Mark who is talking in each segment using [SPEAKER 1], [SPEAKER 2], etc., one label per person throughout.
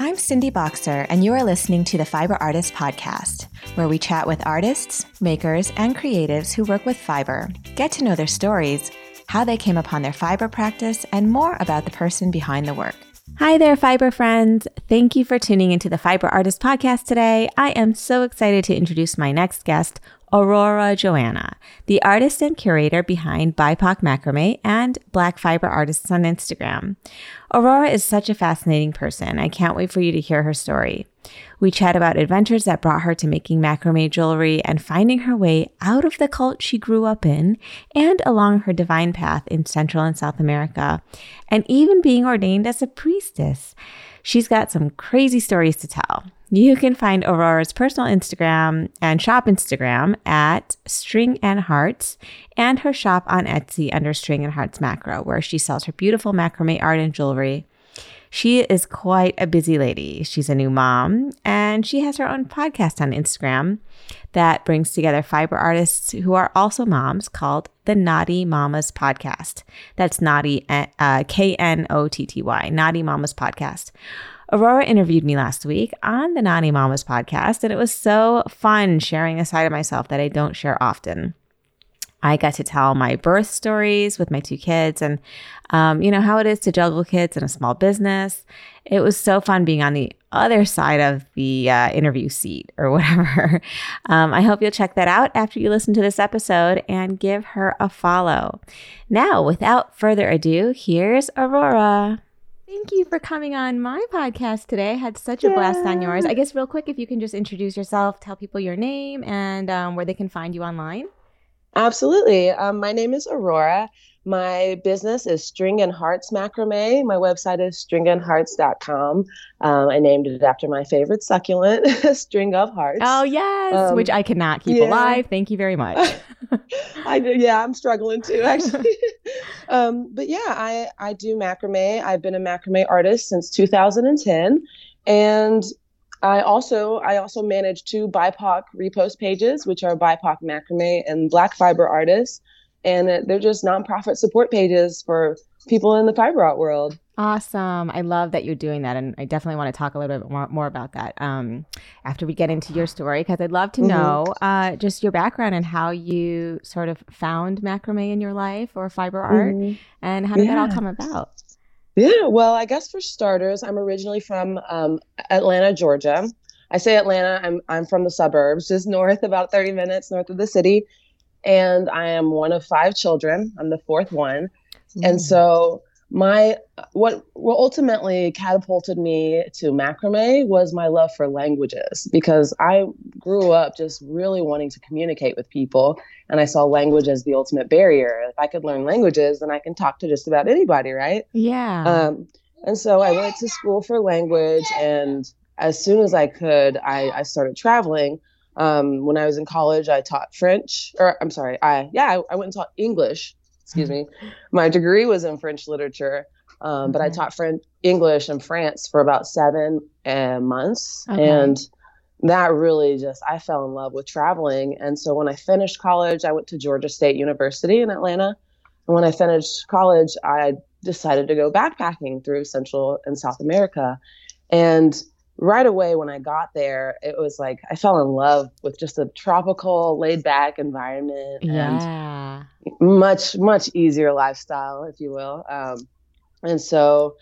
[SPEAKER 1] I'm Cindy Bokser, and you are listening to the Fiber Artist Podcast, where we chat with artists, makers, and creatives who work with fiber, get to know their stories, how they came upon their fiber practice, and more about the person behind the work. Hi there, fiber friends. Thank you for tuning into the Fiber Artist Podcast today. I am so excited to introduce my next guest, Aurora Joanna, the artist and curator behind BIPOC Macrame and Black Fiber Artists on Instagram. Aurora is such a fascinating person. I can't wait for you to hear her story. We chat about adventures that brought her to making macrame jewelry and finding her way out of the cult she grew up in and along her divine path in Central and South America, and even being ordained as a priestess. She's got some crazy stories to tell. You can find Aurora's personal Instagram and shop Instagram at String and Hearts and her shop on Etsy under String and Hearts Macro, where she sells her beautiful macrame art and jewelry. She is quite a busy lady. She's a new mom and she has her own podcast on Instagram that brings together fiber artists who are also moms called the Knotty Mamas Podcast. That's Knotty, uh, K N O T T Y, Knotty Mamas Podcast. Aurora interviewed me last week on the Knotty Mamas podcast, and it was so fun sharing a side of myself that I don't share often. I got to tell my birth stories with my two kids and, um, you know, how it is to juggle kids in a small business. It was so fun being on the other side of the uh, interview seat or whatever. Um, I hope you'll check that out after you listen to this episode and give her a follow. Now, without further ado, here's Aurora. Thank you for coming on my podcast today. I had such a yeah. blast on yours. I guess, real quick, if you can just introduce yourself, tell people your name and um, where they can find you online.
[SPEAKER 2] Absolutely. Um, my name is Aurora. My business is String and Hearts Macrame. My website is stringandhearts.com. Um, I named it after my favorite succulent, String of Hearts.
[SPEAKER 1] Oh, yes, um, which I cannot keep yeah. alive. Thank you very much.
[SPEAKER 2] I do, yeah, I'm struggling too, actually. um, but yeah, I, I do macrame. I've been a macrame artist since 2010. And I also I also manage two BIPOC repost pages, which are BIPOC macrame and Black fiber artists, and they're just nonprofit support pages for people in the fiber art world.
[SPEAKER 1] Awesome! I love that you're doing that, and I definitely want to talk a little bit more, more about that um, after we get into your story, because I'd love to mm-hmm. know uh, just your background and how you sort of found macrame in your life or fiber art, mm-hmm. and how did yeah. that all come about.
[SPEAKER 2] Yeah, well, I guess for starters, I'm originally from um, Atlanta, Georgia. I say Atlanta, I'm I'm from the suburbs, just north, about 30 minutes north of the city, and I am one of five children. I'm the fourth one, mm. and so my what what ultimately catapulted me to macrame was my love for languages because I grew up just really wanting to communicate with people and I saw language as the ultimate barrier. If I could learn languages, then I can talk to just about anybody, right?
[SPEAKER 1] Yeah.
[SPEAKER 2] Um, and so I went to school for language and as soon as I could, I, I started traveling. Um, when I was in college, I taught French, or I'm sorry, I yeah, I, I went and taught English excuse me. My degree was in French literature, um, but I taught French, English in France for about seven uh, months, okay. and that really just I fell in love with traveling. And so when I finished college, I went to Georgia State University in Atlanta, and when I finished college, I decided to go backpacking through Central and South America, and right away when I got there, it was like I fell in love with just a tropical, laid back environment
[SPEAKER 1] yeah.
[SPEAKER 2] and much, much easier lifestyle, if you will. Um, and so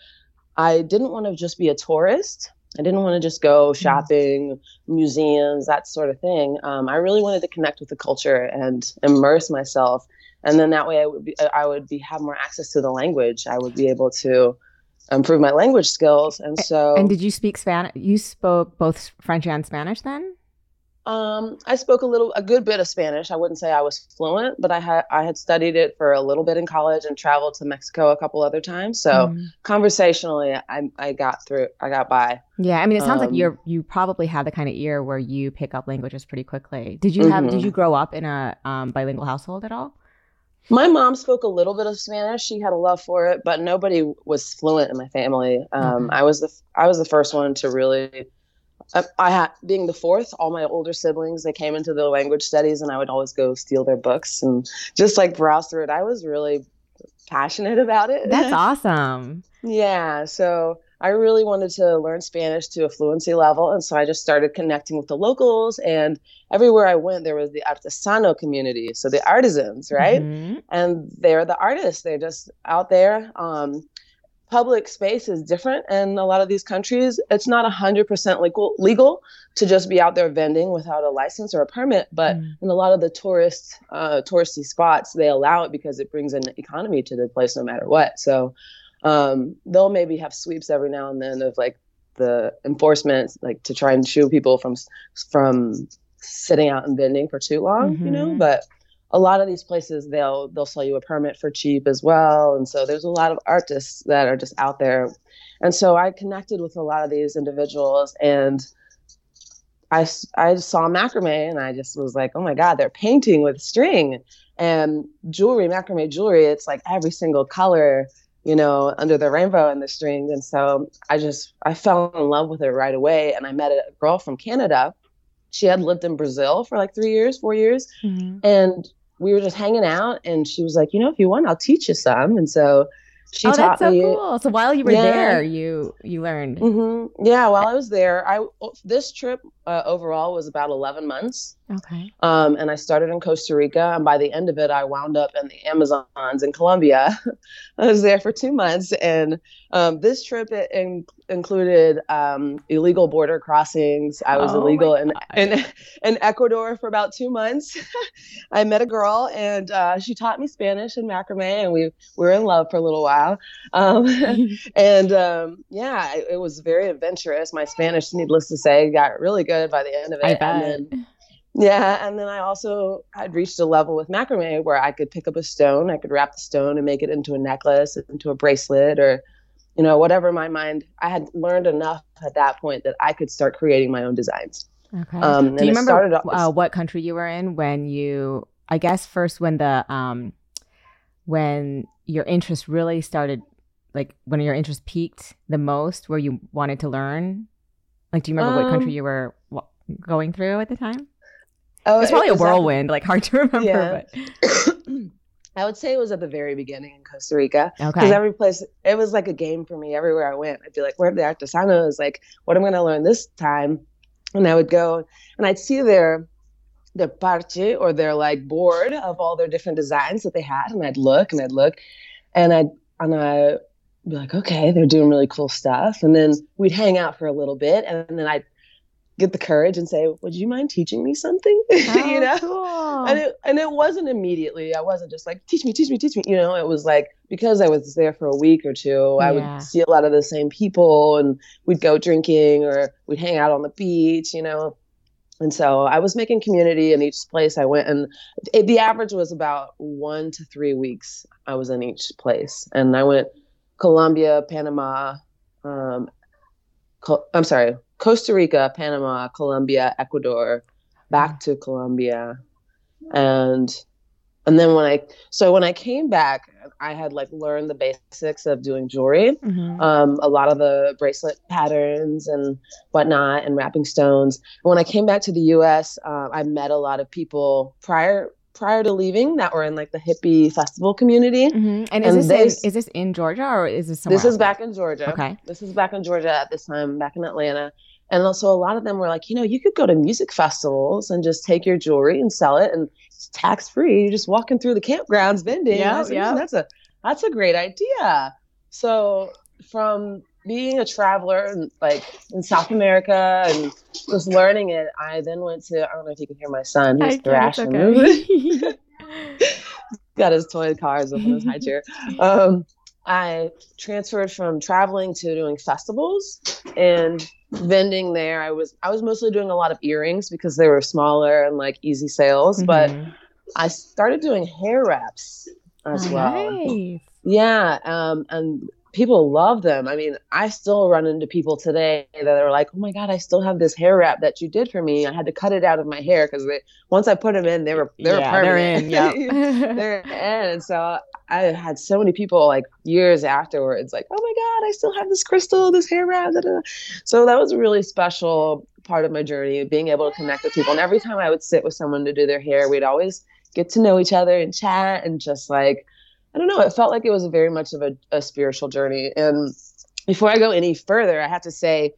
[SPEAKER 2] I didn't want to just be a tourist. I didn't want to just go mm. shopping, museums, that sort of thing. Um, I really wanted to connect with the culture and immerse myself. And then that way, I would be, I would be have more access to the language. I would be able to improve my language skills. And so,
[SPEAKER 1] and did you speak Spanish? You spoke both French and Spanish then?
[SPEAKER 2] Um, I spoke a little, a good bit of Spanish. I wouldn't say I was fluent, but I had I had studied it for a little bit in college and traveled to Mexico a couple other times. So mm. conversationally, I I got through, I got by.
[SPEAKER 1] Yeah, I mean, it sounds um, like you're you probably have the kind of ear where you pick up languages pretty quickly. Did you have? Mm-hmm. Did you grow up in a um, bilingual household at all?
[SPEAKER 2] My mom spoke a little bit of Spanish. She had a love for it, but nobody was fluent in my family. Um, mm-hmm. I was the I was the first one to really. I, I, had being the fourth. All my older siblings they came into the language studies, and I would always go steal their books and just like browse through it. I was really passionate about it.
[SPEAKER 1] That's awesome.
[SPEAKER 2] yeah. So I really wanted to learn Spanish to a fluency level. And so I just started connecting with the locals. And everywhere I went, there was the artesano community. So the artisans, right? Mm-hmm. And they're the artists. They're just out there. Um, public space is different in a lot of these countries. It's not 100% legal, legal to just be out there vending without a license or a permit. But mm. in a lot of the tourist, uh, touristy spots, they allow it because it brings an economy to the place no matter what. So um, they'll maybe have sweeps every now and then of like the enforcement, like to try and shoo people from from sitting out and vending for too long, mm-hmm. you know. Mm-hmm. But a lot of these places they'll they'll sell you a permit for cheap as well, and so there's a lot of artists that are just out there, and so I connected with a lot of these individuals and. I, I saw macrame and I just was like, oh my God, they're painting with string and jewelry, macrame jewelry. It's like every single color you know, under the rainbow and the string. And so I just I fell in love with it right away. And I met a girl from Canada. She had lived in Brazil for like three years, four years. Mm-hmm. And we were just hanging out and she was like, you know, if you want, I'll teach you some. And so she
[SPEAKER 1] oh,
[SPEAKER 2] taught
[SPEAKER 1] that's so me, cool. So while you were yeah. there, you you learned.
[SPEAKER 2] Mm-hmm. Yeah, while I was there, I this trip uh, overall was about eleven months.
[SPEAKER 1] Okay.
[SPEAKER 2] Um, and I started in Costa Rica, and by the end of it, I wound up in the Amazons in Colombia. I was there for two months, and um, this trip it in, included um, illegal border crossings. I was oh illegal in, in, in Ecuador for about two months. I met a girl, and uh, she taught me Spanish and macrame, and we, we were in love for a little while. Um, and um, yeah, it, it, was very adventurous. My Spanish, needless to say, got really good by the end of it.
[SPEAKER 1] I bet.
[SPEAKER 2] Yeah, and then I also had reached a level with macrame where I could pick up a stone, I could wrap the stone and make it into a necklace, into a bracelet, or you know whatever my mind. I had learned enough at that point that I could start creating my own designs.
[SPEAKER 1] Okay. Um, Do you remember uh, what country you were in when you? I guess first when the um, when your interest really started, like when your interest peaked the most, where you wanted to learn. Like, do you remember um, what country you were going through at the time? Oh, it's probably it a whirlwind, like hard to remember. Yeah. But
[SPEAKER 2] I would say it was at the very beginning in Costa Rica.
[SPEAKER 1] Okay.
[SPEAKER 2] Because every place, it was like a game for me. Everywhere I went, I'd be like, "Where are the artesanos? Like, what am I going to learn this time?" And I would go, and I'd see their their parche or their like board of all their different designs that they had, and I'd look and I'd look, and I'd and I be like, okay, they're doing really cool stuff. And then we'd hang out for a little bit, and then I'd get the courage and say, "Would you mind teaching me something?"
[SPEAKER 1] Oh,
[SPEAKER 2] you know,
[SPEAKER 1] cool.
[SPEAKER 2] and it and it wasn't immediately. I wasn't just like, "Teach me, teach me, teach me." You know, it was like because I was there for a week or two, yeah. I would see a lot of the same people, and we'd go drinking or we'd hang out on the beach. You know, and so I was making community in each place I went, and it, the average was about one to three weeks. I was in each place, and I went Colombia, Panama. Um, I'm sorry, Costa Rica, Panama, Colombia, Ecuador, back to Colombia, and and then when I so when I came back, I had like learned the basics of doing jewelry, mm-hmm. um, a lot of the bracelet patterns and whatnot, and wrapping stones. And when I came back to the U.S., uh, I met a lot of people prior prior to leaving that were in like the hippie festival community.
[SPEAKER 1] Mm-hmm. And is and this they, in, is this in Georgia or is this somewhere?
[SPEAKER 2] This
[SPEAKER 1] else?
[SPEAKER 2] is back in Georgia.
[SPEAKER 1] Okay.
[SPEAKER 2] This is back in Georgia at this time, back in Atlanta. And also a lot of them were like, you know, you could go to music festivals and just take your jewelry and sell it and it's tax free. You're just walking through the campgrounds vending.
[SPEAKER 1] Yeah, yeah.
[SPEAKER 2] That's a that's a great idea. So from being a traveler and like in South America and just learning it, I then went to I don't know if you can hear my son. He's thrashing. Okay. Got his toy cars up in his high chair. Um, I transferred from traveling to doing festivals and vending there. I was I was mostly doing a lot of earrings because they were smaller and like easy sales, mm-hmm. but I started doing hair wraps as well. Yeah, um, and people love them. I mean, I still run into people today that are like, "Oh my god, I still have this hair wrap that you did for me. I had to cut it out of my hair because once I put them in, they were they were
[SPEAKER 1] yeah,
[SPEAKER 2] permanent.
[SPEAKER 1] They're in.
[SPEAKER 2] Yeah, they're in. And so I had so many people like years afterwards, like, "Oh my god, I still have this crystal, this hair wrap." Da, da. So that was a really special part of my journey, being able to connect with people. And every time I would sit with someone to do their hair, we'd always get to know each other and chat and just like I don't know. It felt like it was a very much of a, a spiritual journey. And before I go any further, I have to say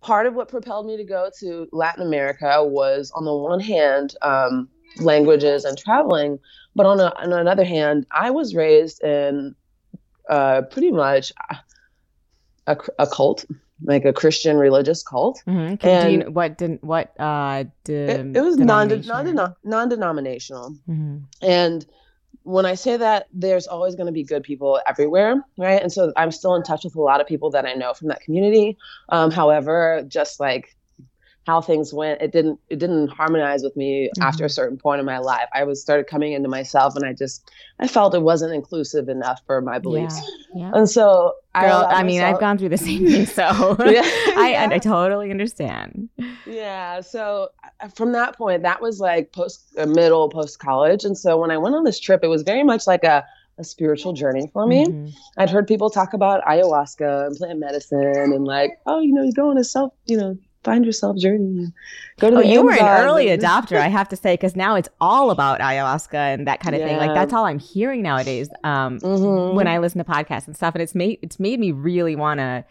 [SPEAKER 2] part of what propelled me to go to Latin America was, on the one hand, um, languages and traveling, but on, a, on another hand, I was raised in uh, pretty much a, a, cult, like a Christian religious cult.
[SPEAKER 1] Mm-hmm. And you, what didn't what uh, de-
[SPEAKER 2] it, it, was non non denominational, mm-hmm. and when I say that, there's always going to be good people everywhere, right? And so I'm still in touch with a lot of people that I know from that community. Um, however, just like how things went it didn't it didn't harmonize with me mm-hmm. after a certain point in my life i was started coming into myself and i just i felt it wasn't inclusive enough for my beliefs yeah, yeah. and so
[SPEAKER 1] Girl, I, I mean myself... i've gone through the same thing so yeah, I, I totally understand
[SPEAKER 2] yeah so uh, from that point that was like post uh, middle post college and so when i went on this trip it was very much like a a spiritual journey for me. Mm-hmm. I'd heard people talk about ayahuasca and plant medicine and like, oh, you know, you go on a self, you know, find yourself journey.
[SPEAKER 1] Go to the. oh, you were an early adopter, I have to say, because now it's all about ayahuasca and that kind of yeah. thing. Like that's all I'm hearing nowadays. Um, mm-hmm. when I listen to podcasts and stuff, and it's made it's made me really want to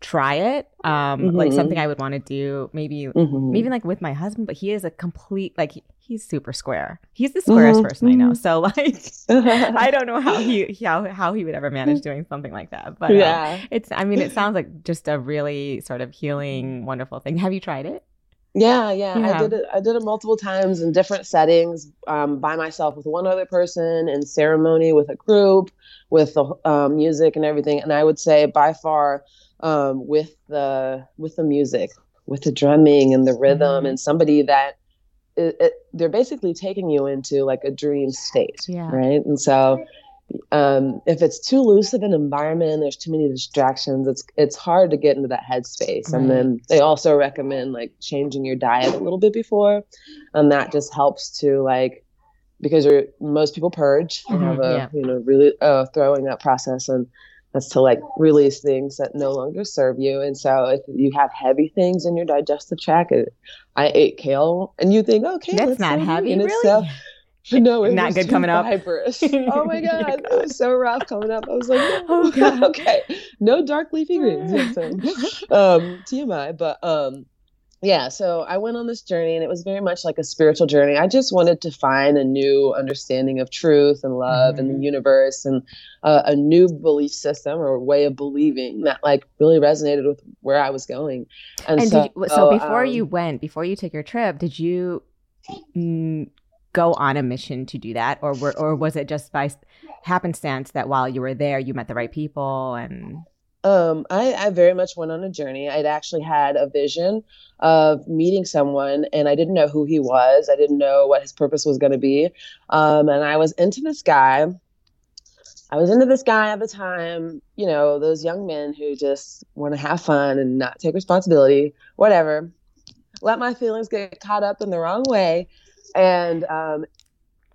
[SPEAKER 1] try it um mm-hmm. like something i would want to do maybe mm-hmm. maybe like with my husband but he is a complete like he's super square he's the squarest mm-hmm. person i know so like i don't know how he how, how he would ever manage doing something like that but yeah um, it's i mean it sounds like just a really sort of healing wonderful thing have you tried it
[SPEAKER 2] yeah, yeah, yeah, I did it. I did it multiple times in different settings, um, by myself with one other person, in ceremony with a group, with the um, music and everything. And I would say by far um, with the with the music, with the drumming and the rhythm, mm-hmm. and somebody that it, it, they're basically taking you into like a dream state, yeah. right? And so, um, if it's too loose of an environment, there's too many distractions. It's it's hard to get into that headspace. Right. And then they also recommend like changing your diet a little bit before, and that just helps to like because most people purge and mm-hmm, have a yeah. you know really uh, throwing up process and to like release things that no longer serve you. And so if you have heavy things in your digestive tract, I ate kale, and you think, okay,
[SPEAKER 1] that's not heavy, really.
[SPEAKER 2] Itself. No, it
[SPEAKER 1] not good coming
[SPEAKER 2] fibrous. up. oh my god, it was so rough coming up. I was like, oh, oh okay, no dark leafy greens. um, TMI, but um, yeah, so I went on this journey and it was very much like a spiritual journey. I just wanted to find a new understanding of truth and love mm-hmm. and the mm-hmm. universe and uh, a new belief system or way of believing that like really resonated with where I was going.
[SPEAKER 1] And, and so, you, so before um, you went, before you took your trip, did you mm, go on a mission to do that or were, or was it just by happenstance that while you were there you met the right people and
[SPEAKER 2] um, I, I very much went on a journey. I'd actually had a vision of meeting someone, and I didn't know who he was. I didn't know what his purpose was going to be. Um, and I was into this guy. I was into this guy at the time, you know, those young men who just want to have fun and not take responsibility, whatever. Let my feelings get caught up in the wrong way. And um,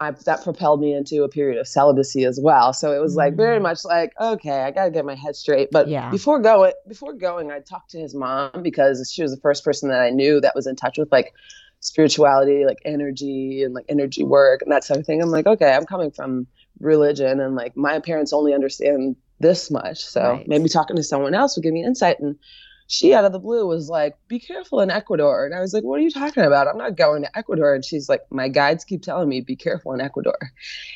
[SPEAKER 2] I, that propelled me into a period of celibacy as well. So it was like very mm. much like, okay, I got to get my head straight. But yeah. before going, before going, I talked to his mom because she was the first person that I knew that was in touch with like spirituality, like energy and like energy work and that sort of thing. I'm like, okay, I'm coming from religion and like my parents only understand this much. So right. maybe talking to someone else would give me insight. And she out of the blue was like, "Be careful in Ecuador," and I was like, "What are you talking about? I'm not going to Ecuador." And she's like, "My guides keep telling me be careful in Ecuador."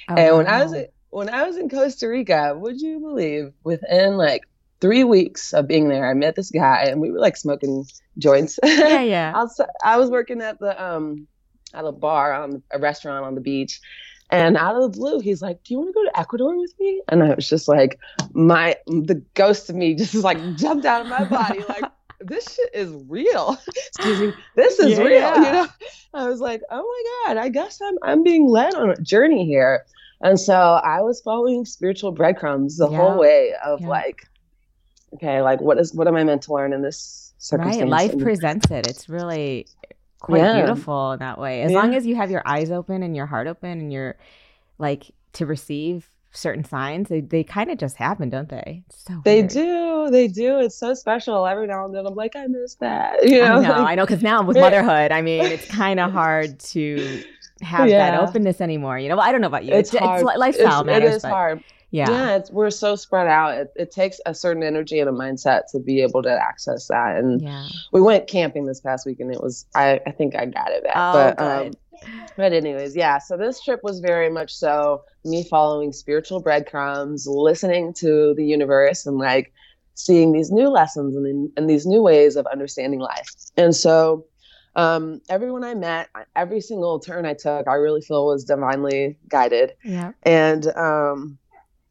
[SPEAKER 2] Oh, and when wow. I was when I was in Costa Rica, would you believe within like three weeks of being there, I met this guy and we were like smoking joints.
[SPEAKER 1] Yeah, yeah.
[SPEAKER 2] I, was, I was working at the um at a bar on a restaurant on the beach, and out of the blue, he's like, "Do you want to go to Ecuador with me?" And I was just like, my the ghost of me just like jumped out of my body, like this shit is real. Excuse me, this is yeah, real. Yeah. You know, I was like, oh my god, I guess I'm I'm being led on a journey here. And so I was following spiritual breadcrumbs the yeah. whole way of like, okay, like what is what am I meant to learn in this circumstance? Right,
[SPEAKER 1] life
[SPEAKER 2] and,
[SPEAKER 1] presents it. It's really quite yeah. beautiful in that way. As yeah. long as you have your eyes open and your heart open and you're like to receive certain signs, they, they kind of just happen, don't they?
[SPEAKER 2] so they weird. do, they do. It's so special. Every now and then, I'm like, I miss that. You know,
[SPEAKER 1] I know, I know. Because now with motherhood, I mean, it's kind of hard to have yeah. that openness anymore. You know, well, I don't know about you.
[SPEAKER 2] It's,
[SPEAKER 1] it's
[SPEAKER 2] hard.
[SPEAKER 1] It's lifestyle
[SPEAKER 2] it's,
[SPEAKER 1] matters.
[SPEAKER 2] It is hard.
[SPEAKER 1] Yeah.
[SPEAKER 2] Yeah, it's, we're so spread out. It, it takes a certain energy and a mindset to be able to access that. And
[SPEAKER 1] Yeah.
[SPEAKER 2] we went camping this past week, and it was I, I think I got it back.
[SPEAKER 1] Oh,
[SPEAKER 2] but
[SPEAKER 1] good.
[SPEAKER 2] um, but anyways, yeah. So this trip was very much so me following spiritual breadcrumbs, listening to the universe, and like seeing these new lessons and and these new ways of understanding life. And so. Um, everyone I met, every single turn I took, I really feel was divinely guided.
[SPEAKER 1] Yeah.
[SPEAKER 2] And um,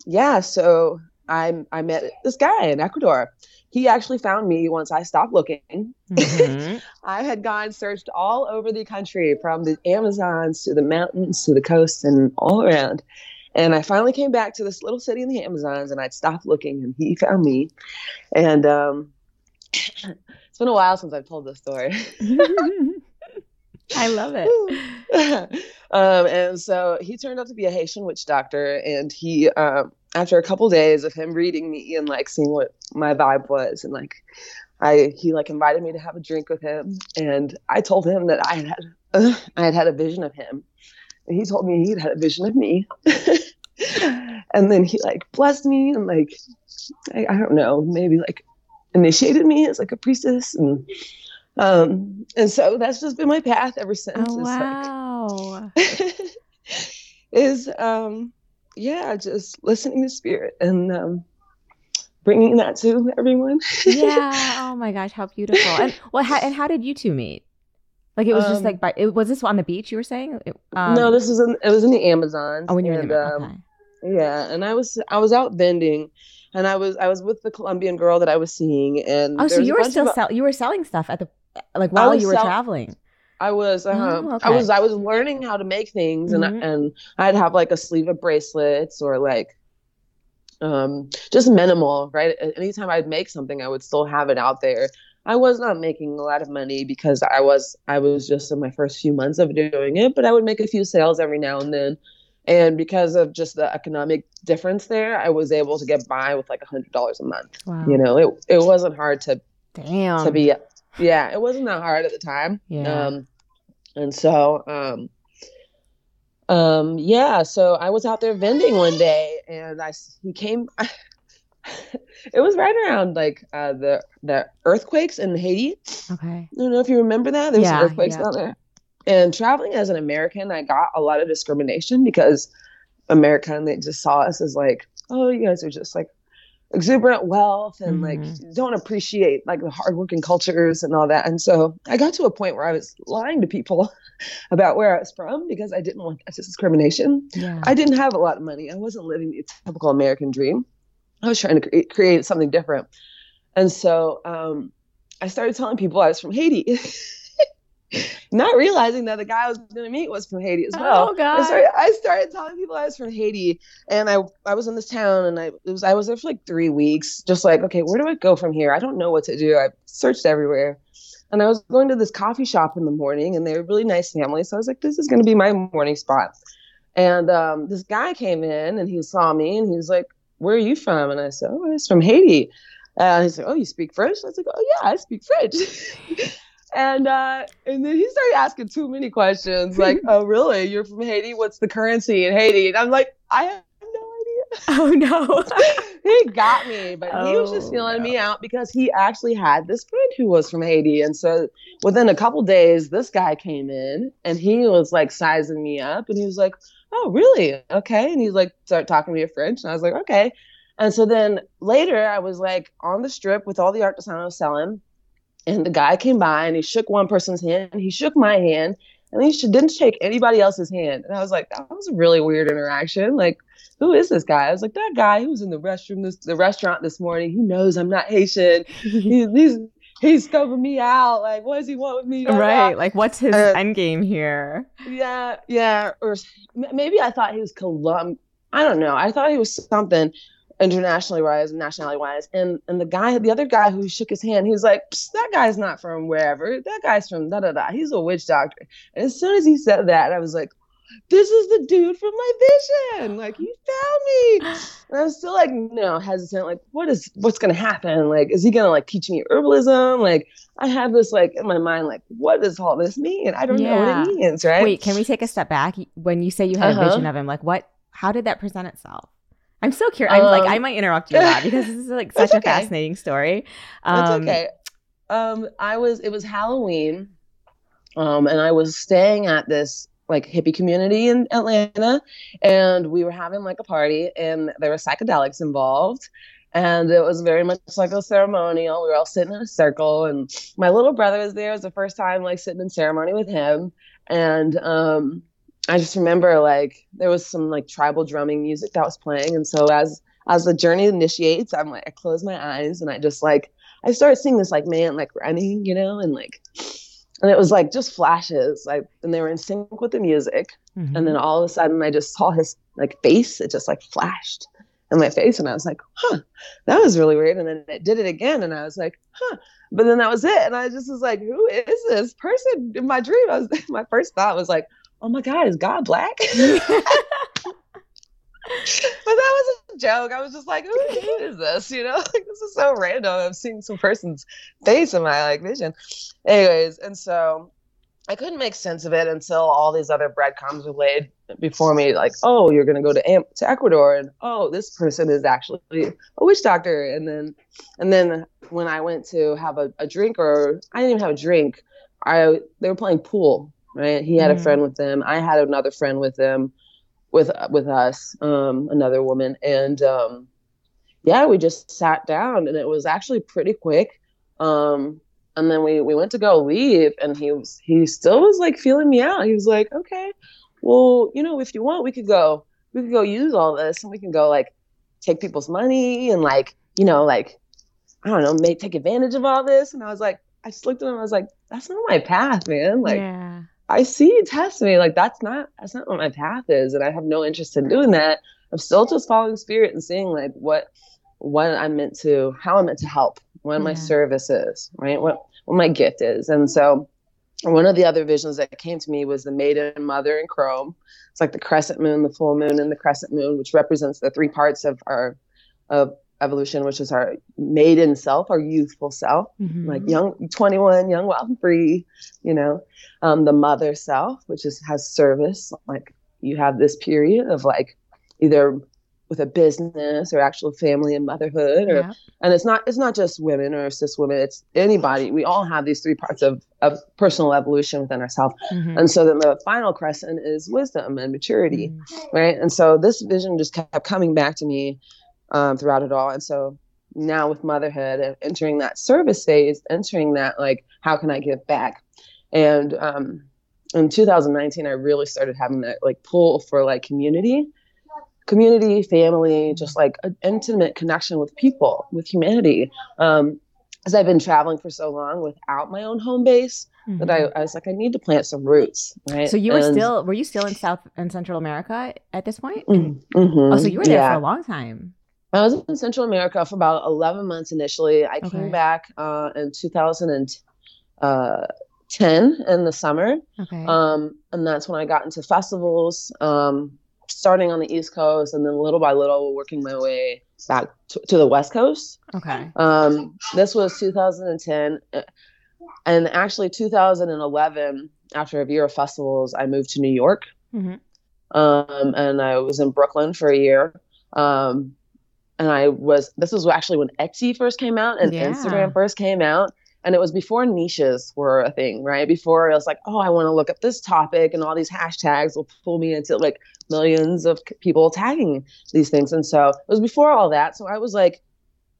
[SPEAKER 2] yeah, so I I met this guy in Ecuador. He actually found me once I stopped looking.
[SPEAKER 1] Mhm.
[SPEAKER 2] I had gone searched all over the country, from the Amazons to the mountains to the coast and all around. And I finally came back to this little city in the Amazons, and I'd stopped looking, and he found me. And um, it's been a while since I've told this story.
[SPEAKER 1] I love it.
[SPEAKER 2] um, and so he turned out to be a Haitian witch doctor, and he, um, after a couple days of him reading me and like seeing what my vibe was, and like, I he like invited me to have a drink with him, and I told him that I had had uh, I had had a vision of him, and he told me he'd had a vision of me, and then he like blessed me and like I, I don't know maybe like initiated me as like a priestess and um and so that's just been my path ever since
[SPEAKER 1] Oh
[SPEAKER 2] It's like-
[SPEAKER 1] wow.
[SPEAKER 2] is um yeah just listening to spirit and um bringing that to everyone
[SPEAKER 1] yeah. Oh my gosh, how beautiful. And well, how, and how did you two meet? Like it was just
[SPEAKER 2] Um,
[SPEAKER 1] like by it was this on the beach you were saying? It- um,
[SPEAKER 2] no this was in it was in the Amazon.
[SPEAKER 1] Oh, when you were in the
[SPEAKER 2] um,
[SPEAKER 1] okay.
[SPEAKER 2] yeah and i was i was out vending and i was i was with the colombian girl that i was seeing and
[SPEAKER 1] Oh, so you were still
[SPEAKER 2] of-
[SPEAKER 1] sell- you were selling stuff at the like while you were
[SPEAKER 2] sell-
[SPEAKER 1] traveling.
[SPEAKER 2] I was, uh,
[SPEAKER 1] Oh,
[SPEAKER 2] I was, I was learning how to make things, and
[SPEAKER 1] Mhm.
[SPEAKER 2] and I'd have like a sleeve of bracelets or like, um, just minimal, right? Anytime I'd make something, I would still have it out there. I was not making a lot of money because I was, I was just in my first few months of doing it, but I would make a few sales every now and then. And because of just the economic difference there, I was able to get by with like a hundred dollars a month.
[SPEAKER 1] Wow.
[SPEAKER 2] You know, it it wasn't hard to
[SPEAKER 1] Damn.
[SPEAKER 2] to be yeah it wasn't that hard at the time
[SPEAKER 1] Yeah.
[SPEAKER 2] um and so um um yeah so i was out there vending one day and I, he came it was right around like uh the the earthquakes in haiti
[SPEAKER 1] okay.
[SPEAKER 2] i don't know if you remember that there's
[SPEAKER 1] Yeah,
[SPEAKER 2] earthquakes
[SPEAKER 1] yeah.
[SPEAKER 2] down there and traveling as an american i got a lot of discrimination because american they just saw us as like oh you guys are just like exuberant wealth and like
[SPEAKER 1] Mhm.
[SPEAKER 2] don't appreciate like the hardworking cultures and all that. And so I got to a point where I was lying to people about where I was from because I didn't want that discrimination.
[SPEAKER 1] Yeah.
[SPEAKER 2] I didn't have a lot of money. I wasn't living the typical American dream. I was trying to create, create something different. And so um, I started telling people I was from Haiti. Not realizing that the guy I was going to meet was from Haiti as well.
[SPEAKER 1] Oh, God.
[SPEAKER 2] I started, I started telling people I was from Haiti, and I I was in this town, and I it was I was there for like three weeks, just like okay, where do I go from here? I don't know what to do. I searched everywhere, and I was going to this coffee shop in the morning, and they were really nice family, so I was like, this is going to be my morning spot. And um, this guy came in, and he saw me, and he was like, "Where are you from?" And I said, "Oh, I was from Haiti." Uh, he's like, "Oh, you speak French?" I was like, "Oh yeah, I speak French." and uh, and then he started asking too many questions, like, "Oh, really? You're from Haiti? What's the currency in Haiti?" And I'm like, "I have no idea.
[SPEAKER 1] oh no.
[SPEAKER 2] he got me, but he was just
[SPEAKER 1] Oh,
[SPEAKER 2] feeling
[SPEAKER 1] no.
[SPEAKER 2] me out because he actually had this friend who was from Haiti, and so within a couple days, this guy came in and he was like sizing me up, and he was like, "Oh, really? Okay." And he's like, start talking to me in French, and I was like, "Okay." And so then later, I was like on the strip with all the artesanos selling, and the guy came by and he shook one person's hand, he shook my hand, and he didn't shake anybody else's hand. And I was like, that was a really weird interaction. Like, who is this guy? I was like, that guy who was in the restroom, this the restaurant this morning. He knows I'm not Haitian. He, he's he's scoping me out. Like, what does he want with me?
[SPEAKER 1] Right. Like what's his
[SPEAKER 2] Uh,
[SPEAKER 1] end game here?
[SPEAKER 2] Yeah, yeah. Or maybe I thought he was Colum. I don't know. I thought he was something internationally wise, nationality wise. And and the guy, the other guy who shook his hand, he was like, "Psst, "That guy's not from wherever. That guy's from da da da. He's a witch doctor." And as soon as he said that, I was like, "This is the dude from my vision. Like he found me." And I was still like, no, hesitant. Like, what is what's gonna happen? Like, is he gonna like teach me herbalism? Like, I have this like in my mind, like, what does all this mean? I don't know what it means, right?
[SPEAKER 1] Wait, can we take a step back? When you say you had a
[SPEAKER 2] Uh-huh.
[SPEAKER 1] vision of him, like what how did that present itself? I'm so curious. I'm like, I um, might interrupt you a lot because this is like such a fascinating story.
[SPEAKER 2] Um, That's okay. Um, I was, it was Halloween, um, and I was staying at this like hippie community in Atlanta, and we were having like a party, and there were psychedelics involved, and it was very much like a ceremonial. We were all sitting in a circle, and my little brother was there. It was the first time like sitting in ceremony with him, and um, I just remember like there was some like tribal drumming music that was playing, and so as as the journey initiates, I'm like I close my eyes and I just like I started seeing this like man like running, you know, and like and it was like just flashes, like and they were in sync with the music, mm-hmm. and then all of a sudden I just saw his like face, it just like flashed in my face, and I was like, huh, that was really weird, and then it did it again, and I was like, huh, but then that was it, and I just was like, who is this person? In my dream? I was my first thought was like oh my God, is God black? but that was a joke. I was just like, who, is this? You know, like this is so random. I'm seeing some person's face in my like vision. Anyways, and so I couldn't make sense of it until all these other breadcrumbs were laid before me. Like, oh, you're gonna go to Am- to Ecuador, and oh, this person is actually a witch doctor. And then, and then when I went to have a, a drink, or I didn't even have a drink, I they were playing pool right? He had mm-hmm. a friend with them. I had another friend with them, with with us, um, another woman, and um, yeah, we just sat down, and it was actually pretty quick. Um, and then we we went to go leave, and he was he still was like feeling me out. He was like, okay, well, you know, if you want, we could go we could go use all this, and we can go like take people's money and like you know like I don't know, make take advantage of all this. And I was like, I just looked at him. I was like, that's not my path, man. Like, yeah. I see you test me. Like that's not that's not what my path is, and I have no interest in doing that. I'm still just following spirit and seeing like what what I'm meant to, how I'm meant to help, what yeah. my service is, right? What what my gift is, and so one of the other visions that came to me was the maiden mother in crone it's like the crescent moon the full moon and the crescent moon which represents the three parts of our of evolution, which is our maiden self, our youthful self, mm-hmm. like young, 21, young, wild, and free, you know, um, the mother self, which is has service, like you have this period of like either with a business or actual family and motherhood or yeah. and it's not it's not just women or cis women it's anybody we all have these three parts of, of personal evolution within ourselves mm-hmm. and so then the final crescent is wisdom and maturity mm-hmm. right and so this vision just kept coming back to me um, throughout it all. And so now with motherhood and entering that service phase, entering that like, how can I give back? And um, in 2019, I really started having that like pull for like community, community, family, just like an intimate connection with people, with humanity. Um, as I've been traveling for so long without my own home base, mm-hmm. that I, I, was like, I need to plant some roots, right?
[SPEAKER 1] So you were and, still, were you still in South and Central America at this point? Mm-hmm, oh, so you were there yeah. for a long time.
[SPEAKER 2] I was in Central America for about 11 months initially. I okay. came back uh, in 2010 uh, in the summer. Okay. Um, and that's when I got into festivals, um, starting on the East Coast and then little by little working my way back to, to the West Coast.
[SPEAKER 1] Okay.
[SPEAKER 2] Um, this was 2010. And actually, 2011, after a year of festivals, I moved to New York. Mm-hmm. Um, and I was in Brooklyn for a year. Um, and I was this was actually when Etsy first came out and yeah. Instagram first came out. And it was before niches were a thing, right? Before it was like, oh, I want to look up this topic, and all these hashtags will pull me into like millions of people tagging these things. And so it was before all that. So I was like,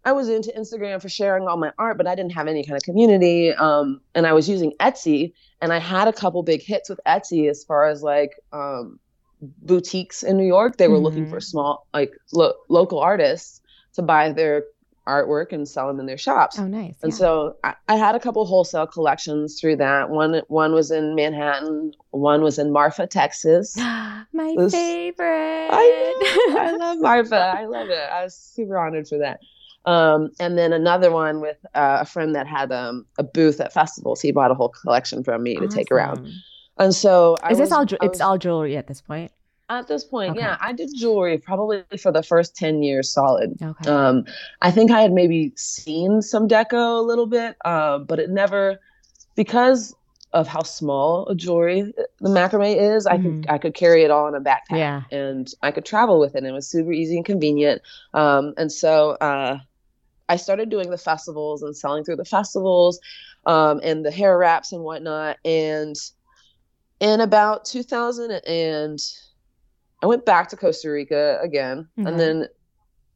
[SPEAKER 2] I was into Instagram for sharing all my art, but I didn't have any kind of community. Um, and I was using Etsy, and I had a couple big hits with Etsy as far as like um, boutiques in New York. They were mm-hmm. looking for mm-hmm. small, like lo- local artists to buy their artwork and sell them in their shops.
[SPEAKER 1] Oh, nice!
[SPEAKER 2] And yeah. so I, I, had a couple wholesale collections through that. One one was in Manhattan. One was in Marfa, Texas.
[SPEAKER 1] My was, favorite.
[SPEAKER 2] I, know, I love Marfa. I love it. I was super honored for that. Um, and then another one with uh, a friend that had um, a booth at festivals. He bought a whole collection from me awesome. to take around. And so
[SPEAKER 1] I is this was, all? Ju- was, it's all jewelry at this point.
[SPEAKER 2] At this point, okay. yeah, I did jewelry probably for the first ten years solid. Okay. Um, I think I had maybe seen some deco a little bit, uh, but it never because of how small a jewelry the macrame is, I
[SPEAKER 1] Mhm.
[SPEAKER 2] could I could carry it all in a backpack
[SPEAKER 1] Yeah.
[SPEAKER 2] and I could travel with it. And it was super easy and convenient. Um, and so uh, I started doing the festivals and selling through the festivals um, and the hair wraps and whatnot. And in about 2000 and I went back to Costa Rica again,
[SPEAKER 1] Mhm.
[SPEAKER 2] and then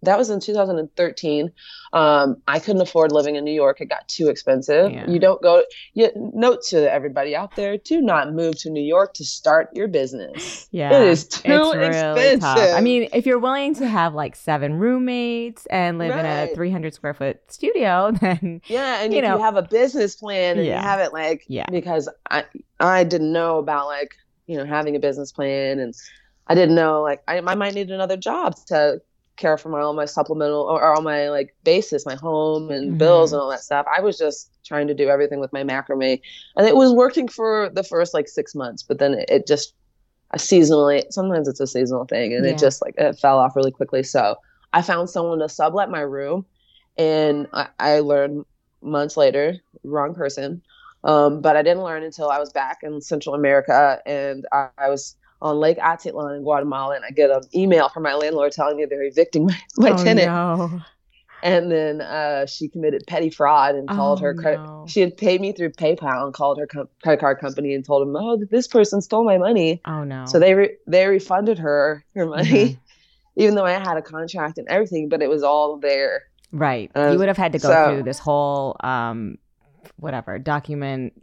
[SPEAKER 2] that was in 2013. Um, I couldn't afford living in New York; it got too expensive.
[SPEAKER 1] Yeah.
[SPEAKER 2] You don't go. You, note to everybody out there: do not move to New York to start your business.
[SPEAKER 1] Yeah.
[SPEAKER 2] it is too
[SPEAKER 1] really
[SPEAKER 2] expensive.
[SPEAKER 1] tough. I mean, if you're willing to have like seven roommates and live in a 300 square foot studio, then
[SPEAKER 2] Yeah, and
[SPEAKER 1] you
[SPEAKER 2] if
[SPEAKER 1] know-
[SPEAKER 2] you have a business plan and
[SPEAKER 1] Yeah.
[SPEAKER 2] you have it like
[SPEAKER 1] Yeah.
[SPEAKER 2] because I I didn't know about like you know having a business plan and I didn't know like I, I might need another job to care for my all my supplemental or, or all my like basis, my home and bills
[SPEAKER 1] Mhm.
[SPEAKER 2] and all that stuff. I was just trying to do everything with my macrame, and it was working for the first like six months, but then it, it just a seasonally sometimes it's a seasonal thing and
[SPEAKER 1] Yeah.
[SPEAKER 2] it just like it fell off really quickly so i found someone to sublet my room and i, I learned months later wrong person um, but i didn't learn until i was back in central america and i, I was on lake atitlan in guatemala and i get an email from my landlord telling me they're evicting my, my
[SPEAKER 1] oh,
[SPEAKER 2] tenant
[SPEAKER 1] no.
[SPEAKER 2] and then uh, she committed petty fraud and called
[SPEAKER 1] Oh,
[SPEAKER 2] her credit.
[SPEAKER 1] no.
[SPEAKER 2] She had paid me through PayPal and called her com- credit card company and told them, "Oh, this person stole my money."
[SPEAKER 1] Oh no.
[SPEAKER 2] So they re- they refunded her her money,
[SPEAKER 1] Mhm.
[SPEAKER 2] even though I had a contract and everything, but it was all there.
[SPEAKER 1] right. you would have had to go
[SPEAKER 2] so-
[SPEAKER 1] through this whole um whatever document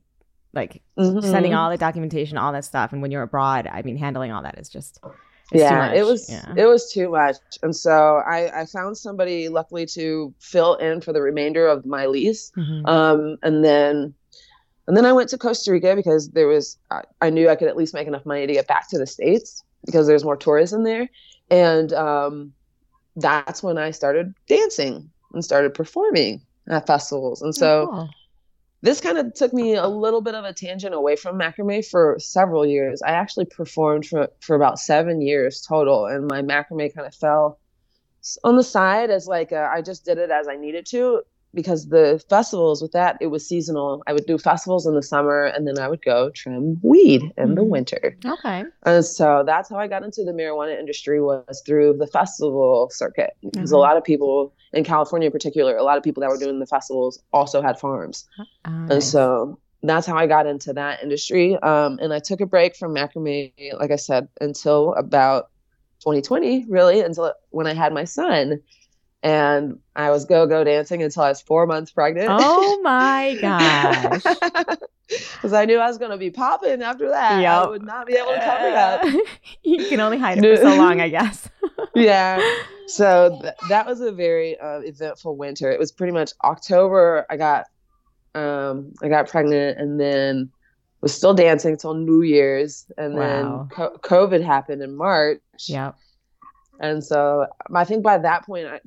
[SPEAKER 1] like
[SPEAKER 2] Mhm.
[SPEAKER 1] sending all the documentation, all that stuff. And when you're abroad, I mean handling all that is just it's too
[SPEAKER 2] yeah, it was
[SPEAKER 1] yeah.
[SPEAKER 2] it was too much, and so I I found somebody luckily to fill in for the remainder of my lease.
[SPEAKER 1] Mhm.
[SPEAKER 2] Um, and then and then I went to Costa Rica because there was I, I knew I could at least make enough money to get back to the states because there's more tourism there, and um, that's when I started dancing and started performing at festivals, and so.
[SPEAKER 1] Oh.
[SPEAKER 2] This kind of took me a little bit of a tangent away from macrame for several years. I actually performed for, for about seven years total, and my macrame kind of fell on the side as like a, I just did it as I needed to because the festivals with that it was seasonal. I would do festivals in the summer, and then I would go trim weed in the
[SPEAKER 1] Mhm.
[SPEAKER 2] winter.
[SPEAKER 1] okay.
[SPEAKER 2] And so that's how I got into the marijuana industry was through the festival circuit. Because a
[SPEAKER 1] Mhm.
[SPEAKER 2] lot of people in California in particular, a lot of people that were doing the festivals also had farms.
[SPEAKER 1] Oh,
[SPEAKER 2] And so that's how I got into that industry. Um, and I took a break from macrame, like I said, until about 2020, really, until when I had my son. And I was go go dancing until I was four months pregnant.
[SPEAKER 1] Oh my gosh.
[SPEAKER 2] Because I knew I was going to be popping after that. I would not be able to cover up.
[SPEAKER 1] you can only hide it for so long, I guess.
[SPEAKER 2] yeah. So th- that was a very uh, eventful winter. It was pretty much October. I got um I got pregnant and then was still dancing till New Year's and
[SPEAKER 1] Wow.
[SPEAKER 2] then co- COVID happened in March.
[SPEAKER 1] Yep.
[SPEAKER 2] And so I think by that point, I,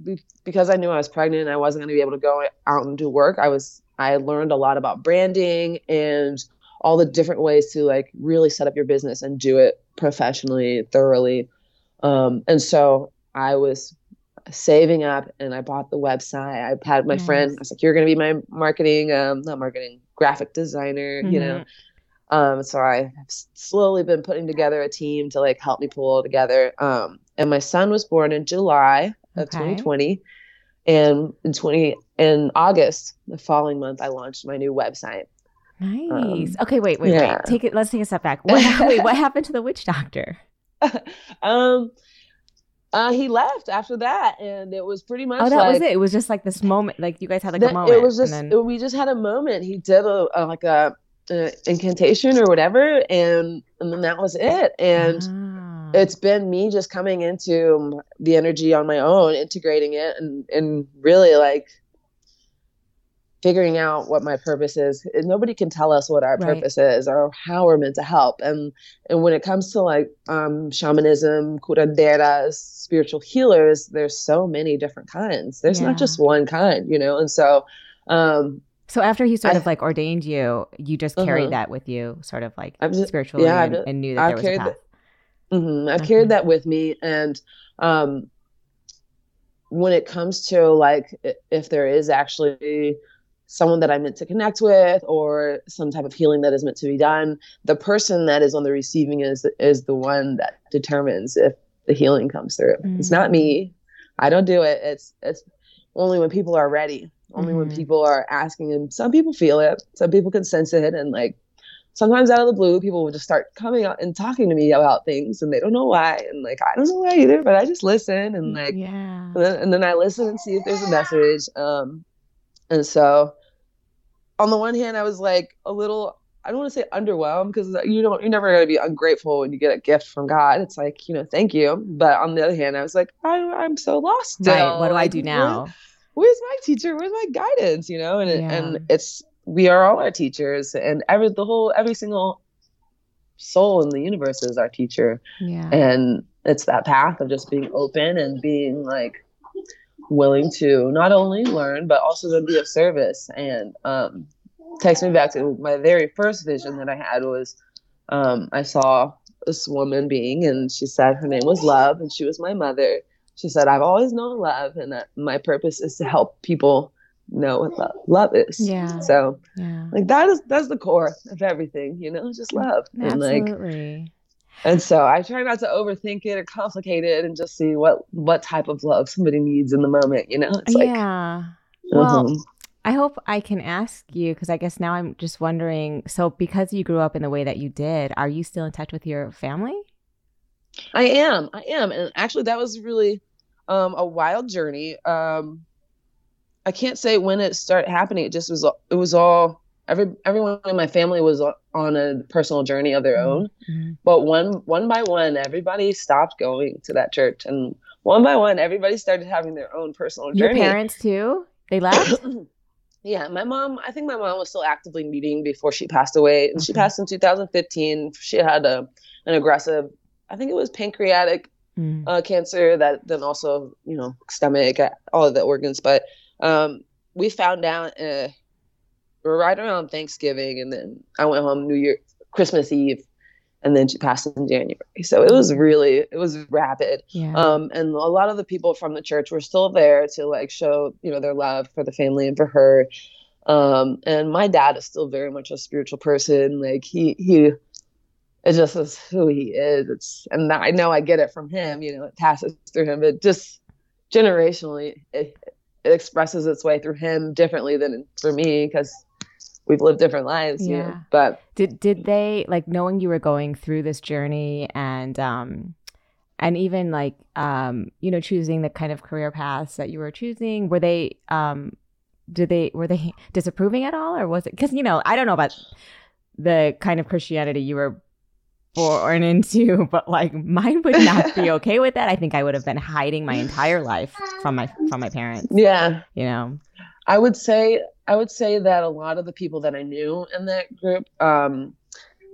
[SPEAKER 2] because I knew I was pregnant, and I wasn't going to be able to go out and do work. I was I learned a lot about branding and all the different ways to like really set up your business and do it professionally, thoroughly. Um, and so I was saving up, and I bought the website. I had my friend. I was like, "You're going to be my marketing, um, not marketing, graphic designer," you know. Um, so I have slowly been putting together a team to like help me pull it together. Um, and my son was born in July of
[SPEAKER 1] Okay.
[SPEAKER 2] 2020, and in 20 in August, the following month, I launched my new website.
[SPEAKER 1] Nice.
[SPEAKER 2] Um,
[SPEAKER 1] okay, wait, wait,
[SPEAKER 2] yeah.
[SPEAKER 1] wait. Take it. Let's take a step back. What, wait, what happened to the witch doctor?
[SPEAKER 2] um, uh, he left after that, and it was pretty much
[SPEAKER 1] Oh, that
[SPEAKER 2] like,
[SPEAKER 1] was it. It was just like this moment. Like you guys had like
[SPEAKER 2] that-
[SPEAKER 1] a moment.
[SPEAKER 2] It was just
[SPEAKER 1] then,
[SPEAKER 2] we just had a moment. He did a, a like a, a incantation or whatever, and and then that was it. And
[SPEAKER 1] Ah.
[SPEAKER 2] It's been me just coming into the energy on my own, integrating it, and and really like figuring out what my purpose is. Nobody can tell us what our
[SPEAKER 1] Right.
[SPEAKER 2] purpose is or how we're meant to help. And and when it comes to like um, shamanism, curanderas, spiritual healers, there's so many different kinds. There's
[SPEAKER 1] Yeah.
[SPEAKER 2] not just one kind, you know. And so um,
[SPEAKER 1] So after he sort
[SPEAKER 2] I-
[SPEAKER 1] of like ordained you, you just carried
[SPEAKER 2] Uh-huh.
[SPEAKER 1] that with you, sort of like
[SPEAKER 2] just-
[SPEAKER 1] spiritually,
[SPEAKER 2] yeah,
[SPEAKER 1] and, and knew that
[SPEAKER 2] I've
[SPEAKER 1] there was a path.
[SPEAKER 2] Hmm I've carried that with me, and um, when it comes to like if there is actually someone that I'm meant to connect with or some type of healing that is meant to be done, the person that is on the receiving is is the one that determines if the healing comes through. Mm-hmm. It's not me. I don't do it. It's it's only when people are ready. Only mm-hmm. when people are asking and some people feel it. Some people can sense it and like sometimes out of the blue people will just start coming out and talking to me about things and they don't know why and like i don't know why either but i just listen and like yeah. and then, and then i listen and see if there's a message um and so on the one hand i was like a little i don't want to say underwhelmed because you don't you're never going to be ungrateful when you get a gift from god. It's like you know thank you but on the other hand i was like I, i'm so lost still.
[SPEAKER 1] right what do i do now?
[SPEAKER 2] where, where's my teacher? Where's my guidance? You know and yeah. and it's we are all our teachers and every the whole every single soul in the universe is our teacher. Yeah. and it's that path of just being open and being like willing to not only learn but also to be of service. And um takes me back to my very first vision that i had was um i saw this woman being and she said her name was love and she was my mother. She said i've always known love and that my purpose is to help people know what love, love is.
[SPEAKER 1] Yeah.
[SPEAKER 2] So yeah. like that is that's the core of everything, you know, just love.
[SPEAKER 1] Absolutely.
[SPEAKER 2] And like and so I try not to overthink it or complicate it and just see what what type of love somebody needs in the moment, you know?
[SPEAKER 1] It's like Yeah. Well, uh-huh. I hope I can ask you because I guess now I'm just wondering. So, because you grew up in the way that you did, are you still in touch with your family?
[SPEAKER 2] I am. I am, and actually, that was really um, a wild journey. Um, I can't say when it started happening. It just was. It was all every everyone in my family was on a personal journey of their mm-hmm. own. Mm-hmm. But one one by one, everybody stopped going to that church, and one by one, everybody started having their own personal journey.
[SPEAKER 1] Your parents too. They left.
[SPEAKER 2] yeah, my mom. I think my mom was still actively meeting before she passed away, and okay. she passed in 2015. She had a an aggressive. I think it was pancreatic mm. uh, cancer that then also you know stomach all of the organs, but um, we found out uh, we're right around Thanksgiving, and then I went home New Year, Christmas Eve, and then she passed in January. So it was really, it was rapid. Yeah. Um, and a lot of the people from the church were still there to like show, you know, their love for the family and for her. Um, and my dad is still very much a spiritual person. Like he, he, it just is who he is. It's, and I know I get it from him, you know, it passes through him, but just generationally, it, it expresses its way through him differently than for me because we've lived different lives. Yeah. You know? But
[SPEAKER 1] did did they like knowing you were going through this journey and um and even like um you know choosing the kind of career paths that you were choosing were they um did they were they disapproving at all or was it because you know I don't know about the kind of Christianity you were born into, but like mine would not be okay with that. I think I would have been hiding my entire life from my from my parents.
[SPEAKER 2] Yeah.
[SPEAKER 1] You know.
[SPEAKER 2] I would say I would say that a lot of the people that I knew in that group, um,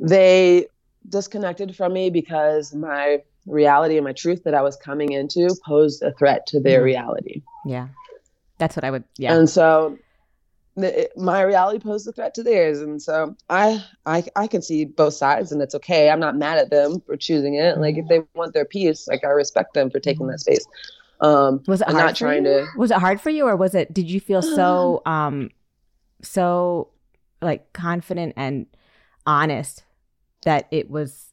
[SPEAKER 2] they disconnected from me because my reality and my truth that I was coming into posed a threat to their mm. reality.
[SPEAKER 1] Yeah. That's what I would yeah.
[SPEAKER 2] And so my reality posed a threat to theirs. And so I, I i can see both sides and it's okay. I'm not mad at them for choosing it. Like if they want their peace like i respect them for taking that space. Um
[SPEAKER 1] was it
[SPEAKER 2] I'm
[SPEAKER 1] hard
[SPEAKER 2] not trying to
[SPEAKER 1] was it hard for you or was it did you feel so um so like confident and honest that it was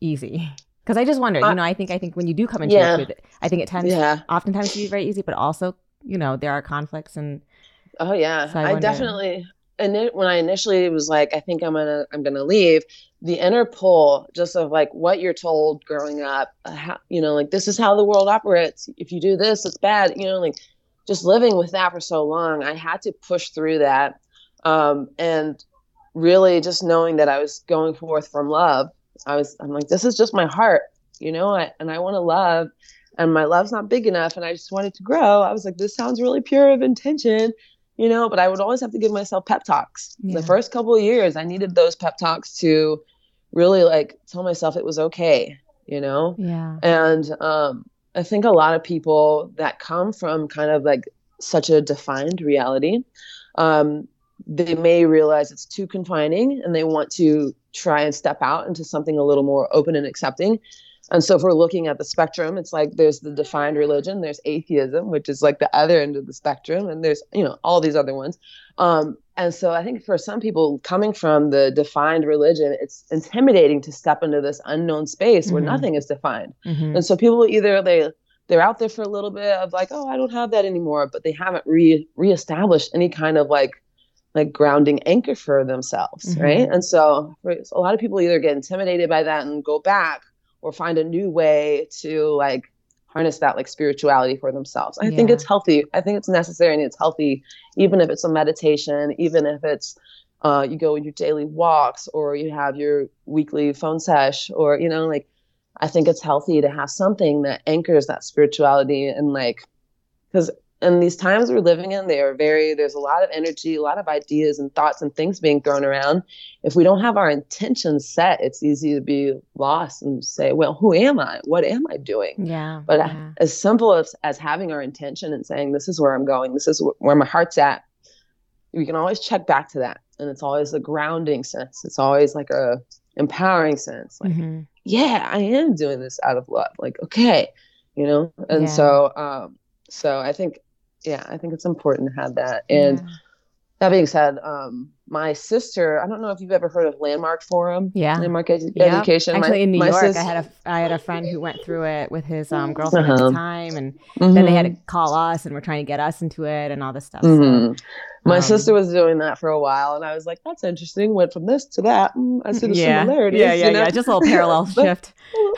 [SPEAKER 1] easy? Because i just wonder you know i think i think when you do come into yeah. it i think it tends yeah. oftentimes to be very easy but also you know there are conflicts and
[SPEAKER 2] Oh yeah, so I, I definitely. And when I initially was like, I think I'm gonna, I'm gonna leave. The inner pull, just of like what you're told growing up, uh, how, you know, like this is how the world operates. If you do this, it's bad. You know, like just living with that for so long, I had to push through that, um, and really just knowing that I was going forth from love. I was, I'm like, this is just my heart, you know, I, and I want to love, and my love's not big enough, and I just wanted to grow. I was like, this sounds really pure of intention you know, but I would always have to give myself pep talks. Yeah. The first couple of years, I needed those pep talks to really like tell myself it was okay, you know?
[SPEAKER 1] Yeah.
[SPEAKER 2] And um, I think a lot of people that come from kind of like such a defined reality, um, they may realize it's too confining and they want to try and step out into something a little more open and accepting. And so if we're looking at the spectrum, it's like there's the defined religion, there's atheism, which is like the other end of the spectrum, and there's you know all these other ones. Um, and so I think for some people coming from the defined religion, it's intimidating to step into this unknown space where mm-hmm. nothing is defined. Mm-hmm. And so people either they they're out there for a little bit of like, oh, I don't have that anymore, but they haven't re reestablished any kind of like like grounding anchor for themselves, mm-hmm. right? And so a lot of people either get intimidated by that and go back or find a new way to like harness that like spirituality for themselves. I yeah. think it's healthy. I think it's necessary and it's healthy, even if it's a meditation, even if it's uh, you go on your daily walks or you have your weekly phone sesh or you know like I think it's healthy to have something that anchors that spirituality and like because in these times we're living in, they are very, there's a lot of energy, a lot of ideas and thoughts and things being thrown around. If we don't have our intentions set, it's easy to be lost and say, well, who am I? What am I doing?
[SPEAKER 1] Yeah.
[SPEAKER 2] But
[SPEAKER 1] yeah.
[SPEAKER 2] as simple as, as having our intention and saying, this is where I'm going, this is where my heart's at, we can always check back to that. And it's always a grounding sense. It's always like a empowering sense. Like, mm-hmm. yeah, I am doing this out of love. Like, okay, you know? And yeah. so, um, so I think yeah, I think it's important to have that. And yeah. that being said, um, my sister, I don't know if you've ever heard of Landmark Forum.
[SPEAKER 1] Yeah.
[SPEAKER 2] Landmark Ed- Education.
[SPEAKER 1] Actually, my, in New York, I had a I had a friend who went through it with his um, girlfriend uh-huh. at the uh-huh. time, and mm-hmm. then they had to call us and we're trying to get us into it and all this stuff. Mm-hmm. So,
[SPEAKER 2] my um, sister was doing that for a while, and I was like, "That's interesting." Went from this to that. Mm, I see the yeah. similarities.
[SPEAKER 1] Yeah, yeah, you know? yeah. Just a little parallel shift.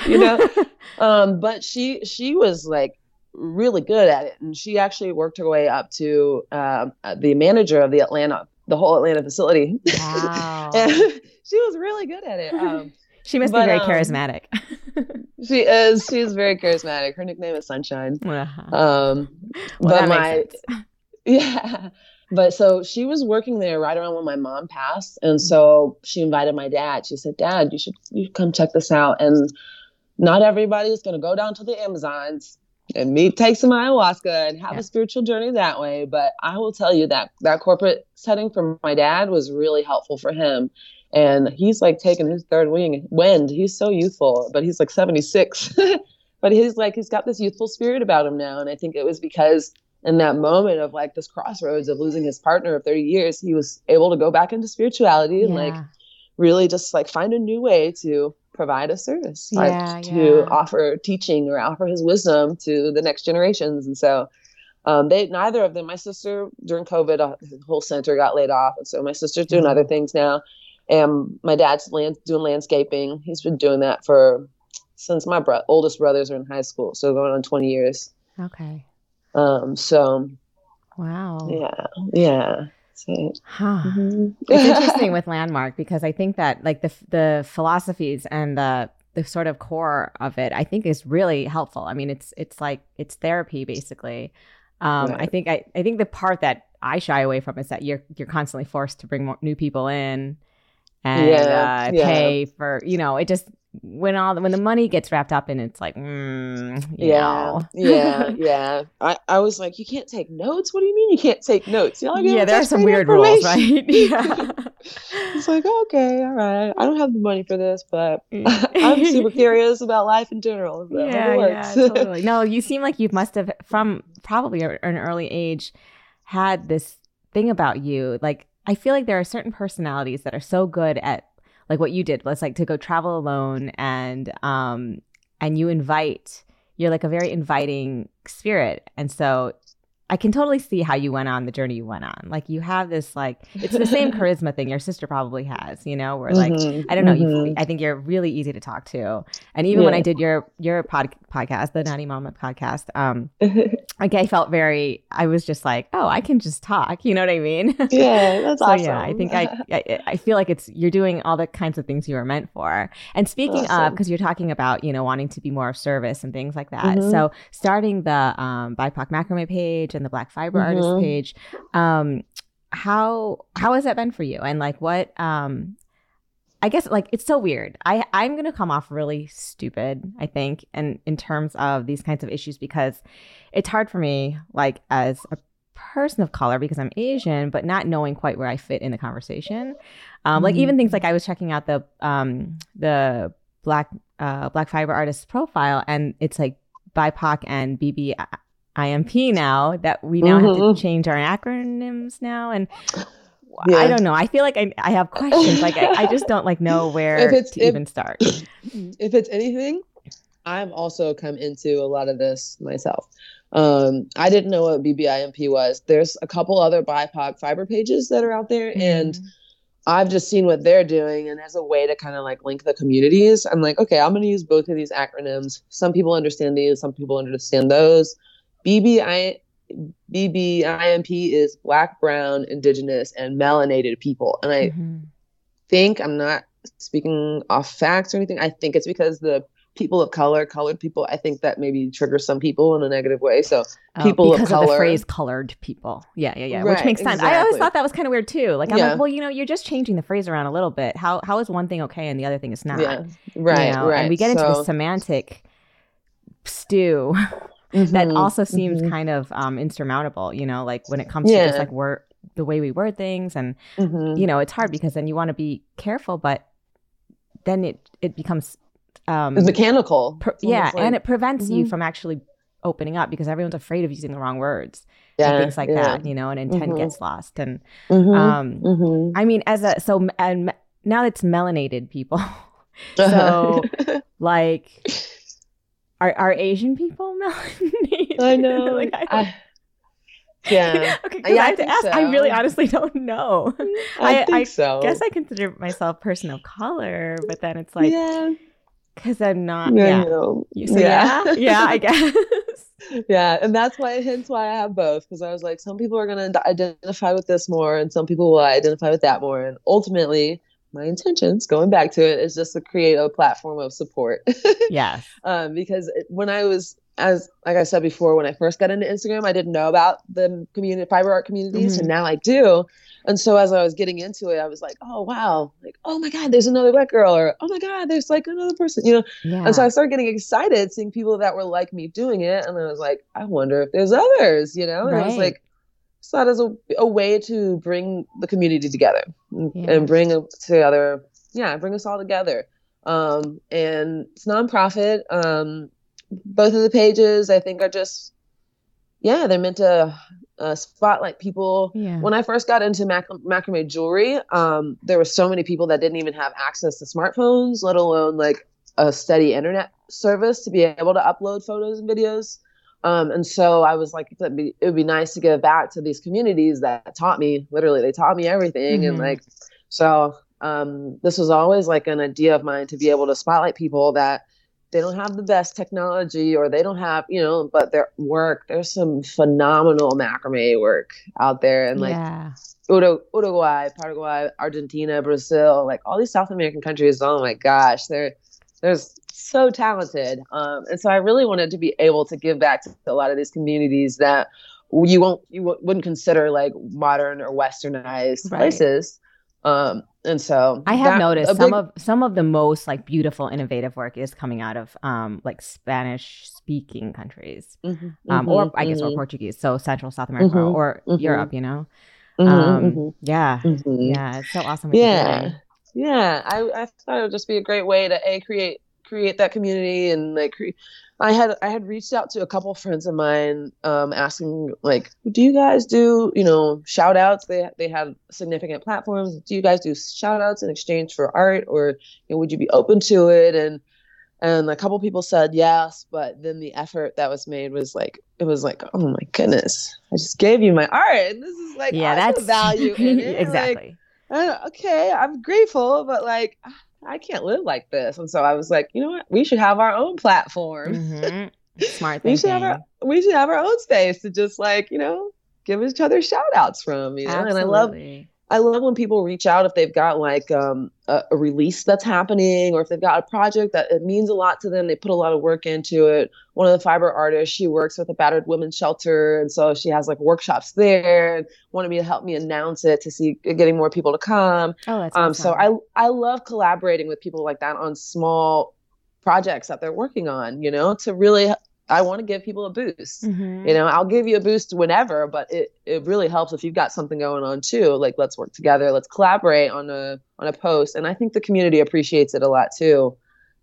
[SPEAKER 2] you know, um, but she she was like really good at it. And she actually worked her way up to uh, the manager of the Atlanta, the whole Atlanta facility.
[SPEAKER 1] Wow.
[SPEAKER 2] she was really good at it. Um,
[SPEAKER 1] she must but, be very um, charismatic.
[SPEAKER 2] she is. She's very charismatic. Her nickname is Sunshine. Uh-huh. Um, well, but my, yeah. But so she was working there right around when my mom passed, and so she invited my dad. She said, "Dad, you should you should come check this out." And not everybody is going to go down to the Amazons and me take some ayahuasca and have yeah. a spiritual journey that way. But I will tell you that that corporate setting for my dad was really helpful for him. And he's like taking his third wing wind. He's so youthful, but he's like 76. but he's like he's got this youthful spirit about him now. And I think it was because in that moment of like this crossroads of losing his partner of 30 years, he was able to go back into spirituality and like really just like find a new way to provide a service, yeah, like to yeah. offer teaching or offer his wisdom to the next generations. And so um, they neither of them. My sister during COVID, uh, the whole center got laid off, and so my sister's doing mm-hmm. other things now. And my dad's land, doing landscaping. He's been doing that for since my bro- oldest brothers are in high school, so going on twenty years.
[SPEAKER 1] Okay.
[SPEAKER 2] Um. So.
[SPEAKER 1] Wow.
[SPEAKER 2] Yeah. Yeah.
[SPEAKER 1] Huh. Mm-hmm. it's interesting with landmark because I think that like the the philosophies and the the sort of core of it, I think is really helpful. I mean, it's it's like it's therapy basically. Um, right. I think I, I think the part that I shy away from is that you're you're constantly forced to bring more, new people in and yeah, uh, yeah. pay for you know it just when all the, when the money gets wrapped up in it's like mm,
[SPEAKER 2] yeah yeah yeah. I, I was like you can't take notes? What do you mean you can't take notes?
[SPEAKER 1] Y'all yeah there are some weird rules right? Yeah.
[SPEAKER 2] It's like okay all right. I don't have the money for this but i'm super curious about life in general
[SPEAKER 1] so yeah, yeah totally. No you seem like you must have from probably an early age had this thing about you. Like i feel like there are certain personalities that are so good at like what you did was like to go travel alone and um and you invite you're like a very inviting spirit. And so I can totally see how you went on the journey you went on. Like you have this like it's the same charisma thing your sister probably has, you know, where like mm-hmm, I don't know, mm-hmm. you, I think you're really easy to talk to. And even yeah. when I did your your pod, podcast, the Knotty Mama podcast, um like I felt very I was just like, "Oh, I can just talk." You know what I mean?
[SPEAKER 2] Yeah, that's so, awesome.
[SPEAKER 1] Yeah, I think I, I, I feel like it's you're doing all the kinds of things you were meant for. And speaking awesome. of because you're talking about, you know, wanting to be more of service and things like that. Mm-hmm. So, starting the um BIPOC macrame page and the Black Fiber mm-hmm. Artist page. Um, how how has that been for you? And like, what? Um, I guess like it's so weird. I I'm gonna come off really stupid. I think, and in terms of these kinds of issues, because it's hard for me, like as a person of color because I'm Asian, but not knowing quite where I fit in the conversation. Um, mm-hmm. Like even things like I was checking out the um, the Black uh, Black Fiber artist profile, and it's like BIPOC and BBIMP now that we now mm-hmm. have to mm-hmm. change our acronyms now, and yeah. I don't know. I feel like I, I have questions. like I, I just don't like know where if it's, to if, even start.
[SPEAKER 2] If it's anything, I've also come into a lot of this myself. Um, I didn't know what BBIMP was. There's a couple other BIPOC fiber pages that are out there, mm. and I've just seen what they're doing. And as a way to kind of like link the communities, I'm like, okay, I'm going to use both of these acronyms. Some people understand these, some people understand those. BBI, BBIMP is Black, Brown, Indigenous, and Melanated people. And I mm-hmm. think I'm not speaking off facts or anything. I think it's because the people of color, colored people, I think that maybe triggers some people in a negative way. So oh, people
[SPEAKER 1] because
[SPEAKER 2] of, color,
[SPEAKER 1] of the phrase "colored people," yeah, yeah, yeah, right, which makes sense. Exactly. I always thought that was kind of weird too. Like I'm yeah. like, well, you know, you're just changing the phrase around a little bit. How how is one thing okay and the other thing is not? Yeah,
[SPEAKER 2] right, you know? right.
[SPEAKER 1] And we get into so, the semantic stew. Mm-hmm, that also seems mm-hmm. kind of um, insurmountable, you know, like when it comes yeah. to just like word the way we word things and mm-hmm. you know, it's hard because then you want to be careful, but then it it becomes
[SPEAKER 2] um, it's mechanical.
[SPEAKER 1] yeah, like, and it prevents mm-hmm. you from actually opening up because everyone's afraid of using the wrong words yeah, and things like yeah. that, you know, and intent mm-hmm. gets lost. And mm-hmm. um, mm-hmm. I mean, as a so and now it's melanated people, so like. Are, are Asian people melanated?
[SPEAKER 2] I know. like, I I, yeah.
[SPEAKER 1] okay. Yeah, I have to ask. So. I really honestly don't know.
[SPEAKER 2] Mm, I, I, I so.
[SPEAKER 1] guess I consider myself person of color, but then it's like, yeah. Because I'm not. Yeah. so yeah. yeah. yeah. I guess.
[SPEAKER 2] yeah, and that's why, hence why I have both. Because I was like, some people are going to identify with this more, and some people will identify with that more. And ultimately, my intentions, going back to it, is just to create a platform of support.
[SPEAKER 1] yes.
[SPEAKER 2] Um, because when I was as like I said before, when I first got into Instagram, I didn't know about the community fiber art communities, mm-hmm. and now I do. And so as I was getting into it, I was like, oh wow, like oh my god, there's another black girl, or oh my god, there's like another person, you know. Yeah. And so I started getting excited seeing people that were like me doing it, and I was like, I wonder if there's others, you know. And right. I was like, saw it as a, a way to bring the community together yeah. and bring together, yeah, bring us all together. Um, and it's nonprofit. Um, both of the pages I think are just yeah they're meant to uh, spotlight people. Yeah. When I first got into mac- macrame jewelry, um, there were so many people that didn't even have access to smartphones, let alone like a steady internet service to be able to upload photos and videos. Um, and so I was like, be, it would be nice to give back to these communities that taught me, literally, they taught me everything. Mm-hmm. And like, so um, this was always like an idea of mine to be able to spotlight people that they don't have the best technology or they don't have you know but their work there's some phenomenal macrame work out there and like yeah. uruguay paraguay argentina brazil like all these south american countries oh my gosh they're they're so talented um, and so i really wanted to be able to give back to a lot of these communities that you won't you wouldn't consider like modern or westernized right. places um, and so
[SPEAKER 1] I have that, noticed some big... of some of the most like beautiful, innovative work is coming out of um like Spanish speaking countries, mm-hmm, um, mm-hmm, or I guess mm-hmm. or Portuguese, so Central South America mm-hmm, or mm-hmm. Europe, you know. Mm-hmm, um, yeah, yeah, it's so awesome.
[SPEAKER 2] Yeah, yeah. I I thought it would just be a great way to a create create that community and like create I had I had reached out to a couple friends of mine, um, asking like, do you guys do you know shout outs? They they have significant platforms. Do you guys do shout outs in exchange for art, or you know, would you be open to it? And and a couple people said yes, but then the effort that was made was like it was like oh my goodness, I just gave you my art, and this is like yeah, that's value in it.
[SPEAKER 1] exactly.
[SPEAKER 2] Like, okay, I'm grateful, but like I can't live like this. And so I was like, you know what? We should have our own platform.
[SPEAKER 1] Mm-hmm. Smart
[SPEAKER 2] we should have our we should have our own space to just like, you know, give each other shout outs from, you know. Absolutely. And I love I love when people reach out if they've got like um, a, a, release that's happening or if they've got a project that it means a lot to them. They put a lot of work into it. One of the fiber artists, she works with a battered women's shelter, and so she has like workshops there. And wanted me to help me announce it to see getting more people to come.
[SPEAKER 1] Oh, that's um, awesome.
[SPEAKER 2] so I I love collaborating with people like that on small projects that they're working on. You know, to really I want to give people a boost. Mm-hmm. You know, I'll give you a boost whenever, but it, it really helps if you've got something going on too. Like let's work together, let's collaborate on a on a post. And I think the community appreciates it a lot too.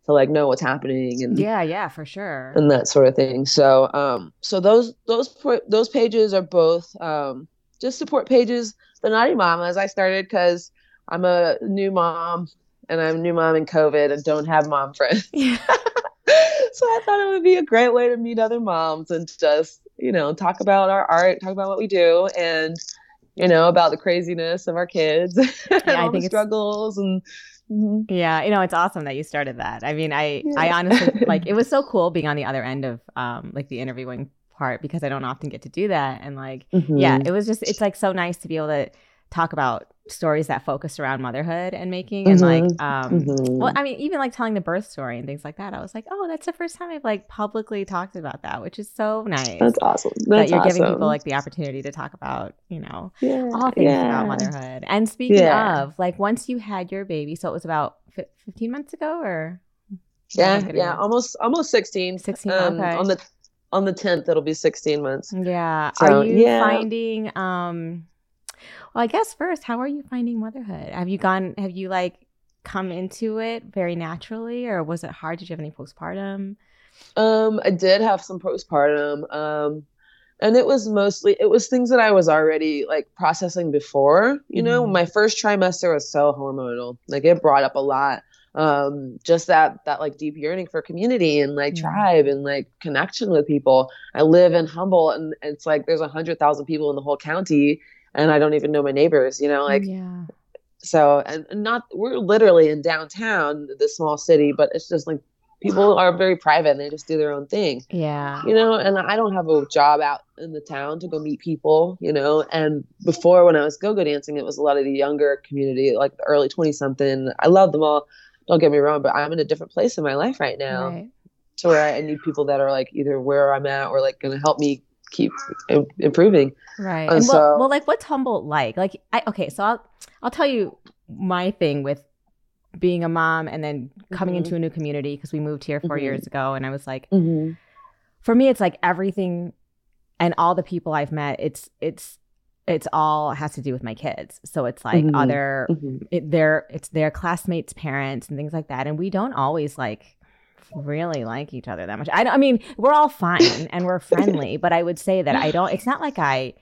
[SPEAKER 2] to like know what's happening and
[SPEAKER 1] yeah yeah for sure
[SPEAKER 2] and that sort of thing so um so those those those pages are both um just support pages the Knotty Mamas i started because i'm a new mom and i'm a new mom in covid and don't have mom friends yeah. so i thought it would be a great way to meet other moms and just you know talk about our art talk about what we do and you know about the craziness of our kids yeah, and all I think the struggles and
[SPEAKER 1] Mm-hmm. Yeah, you know, it's awesome that you started that. I mean, I yeah. I honestly like it was so cool being on the other end of um like the interviewing part because I don't often get to do that and like mm-hmm. yeah, it was just it's like so nice to be able to talk about stories that focus around motherhood and making and mm-hmm. like um mm-hmm. well i mean even like telling the birth story and things like that i was like oh that's the first time i've like publicly talked about that which is so nice
[SPEAKER 2] that's awesome
[SPEAKER 1] that's
[SPEAKER 2] that
[SPEAKER 1] you're
[SPEAKER 2] awesome.
[SPEAKER 1] giving people like the opportunity to talk about you know yeah. all things yeah. about motherhood and speaking yeah. of like once you had your baby so it was about 15 months ago or
[SPEAKER 2] yeah yeah almost almost 16
[SPEAKER 1] 16 um, okay.
[SPEAKER 2] on the on the 10th it'll be 16 months
[SPEAKER 1] yeah so, are you yeah. finding um well, I guess first, how are you finding motherhood? Have you gone, have you like come into it very naturally or was it hard? Did you have any postpartum?
[SPEAKER 2] Um, I did have some postpartum. Um, and it was mostly it was things that I was already like processing before. You know, mm-hmm. my first trimester was so hormonal. Like it brought up a lot. Um, just that that like deep yearning for community and like mm-hmm. tribe and like connection with people. I live in Humboldt and it's like there's a hundred thousand people in the whole county and I don't even know my neighbors, you know, like
[SPEAKER 1] yeah.
[SPEAKER 2] So and, not we're literally in downtown, the small city, but it's just like people are very private and they just do their own thing.
[SPEAKER 1] Yeah.
[SPEAKER 2] You know, and I don't have a job out in the town to go meet people, you know. And before when I was go-go dancing, it was a lot of the younger community, like the early 20 something. I love them all. Don't get me wrong, but I'm in a different place in my life right now. Right. To where I need people that are like either where I'm at or like going to help me keep improving.
[SPEAKER 1] Right. And, and so, well, well, like what's Humboldt like? Like, I okay, so I'll I'll tell you my thing with being a mom and then coming mm-hmm. into a new community because we moved here 4 mm-hmm. years ago, and I was like, mm-hmm. for me, it's like everything and all the people I've met. It's it's it's all has to do with my kids. So it's like mm-hmm. other mm-hmm. it, their it's their classmates' parents and things like that, and we don't always like really like each other that much. I, I mean, we're all fine and we're friendly, but I would say that I don't. It's not like I.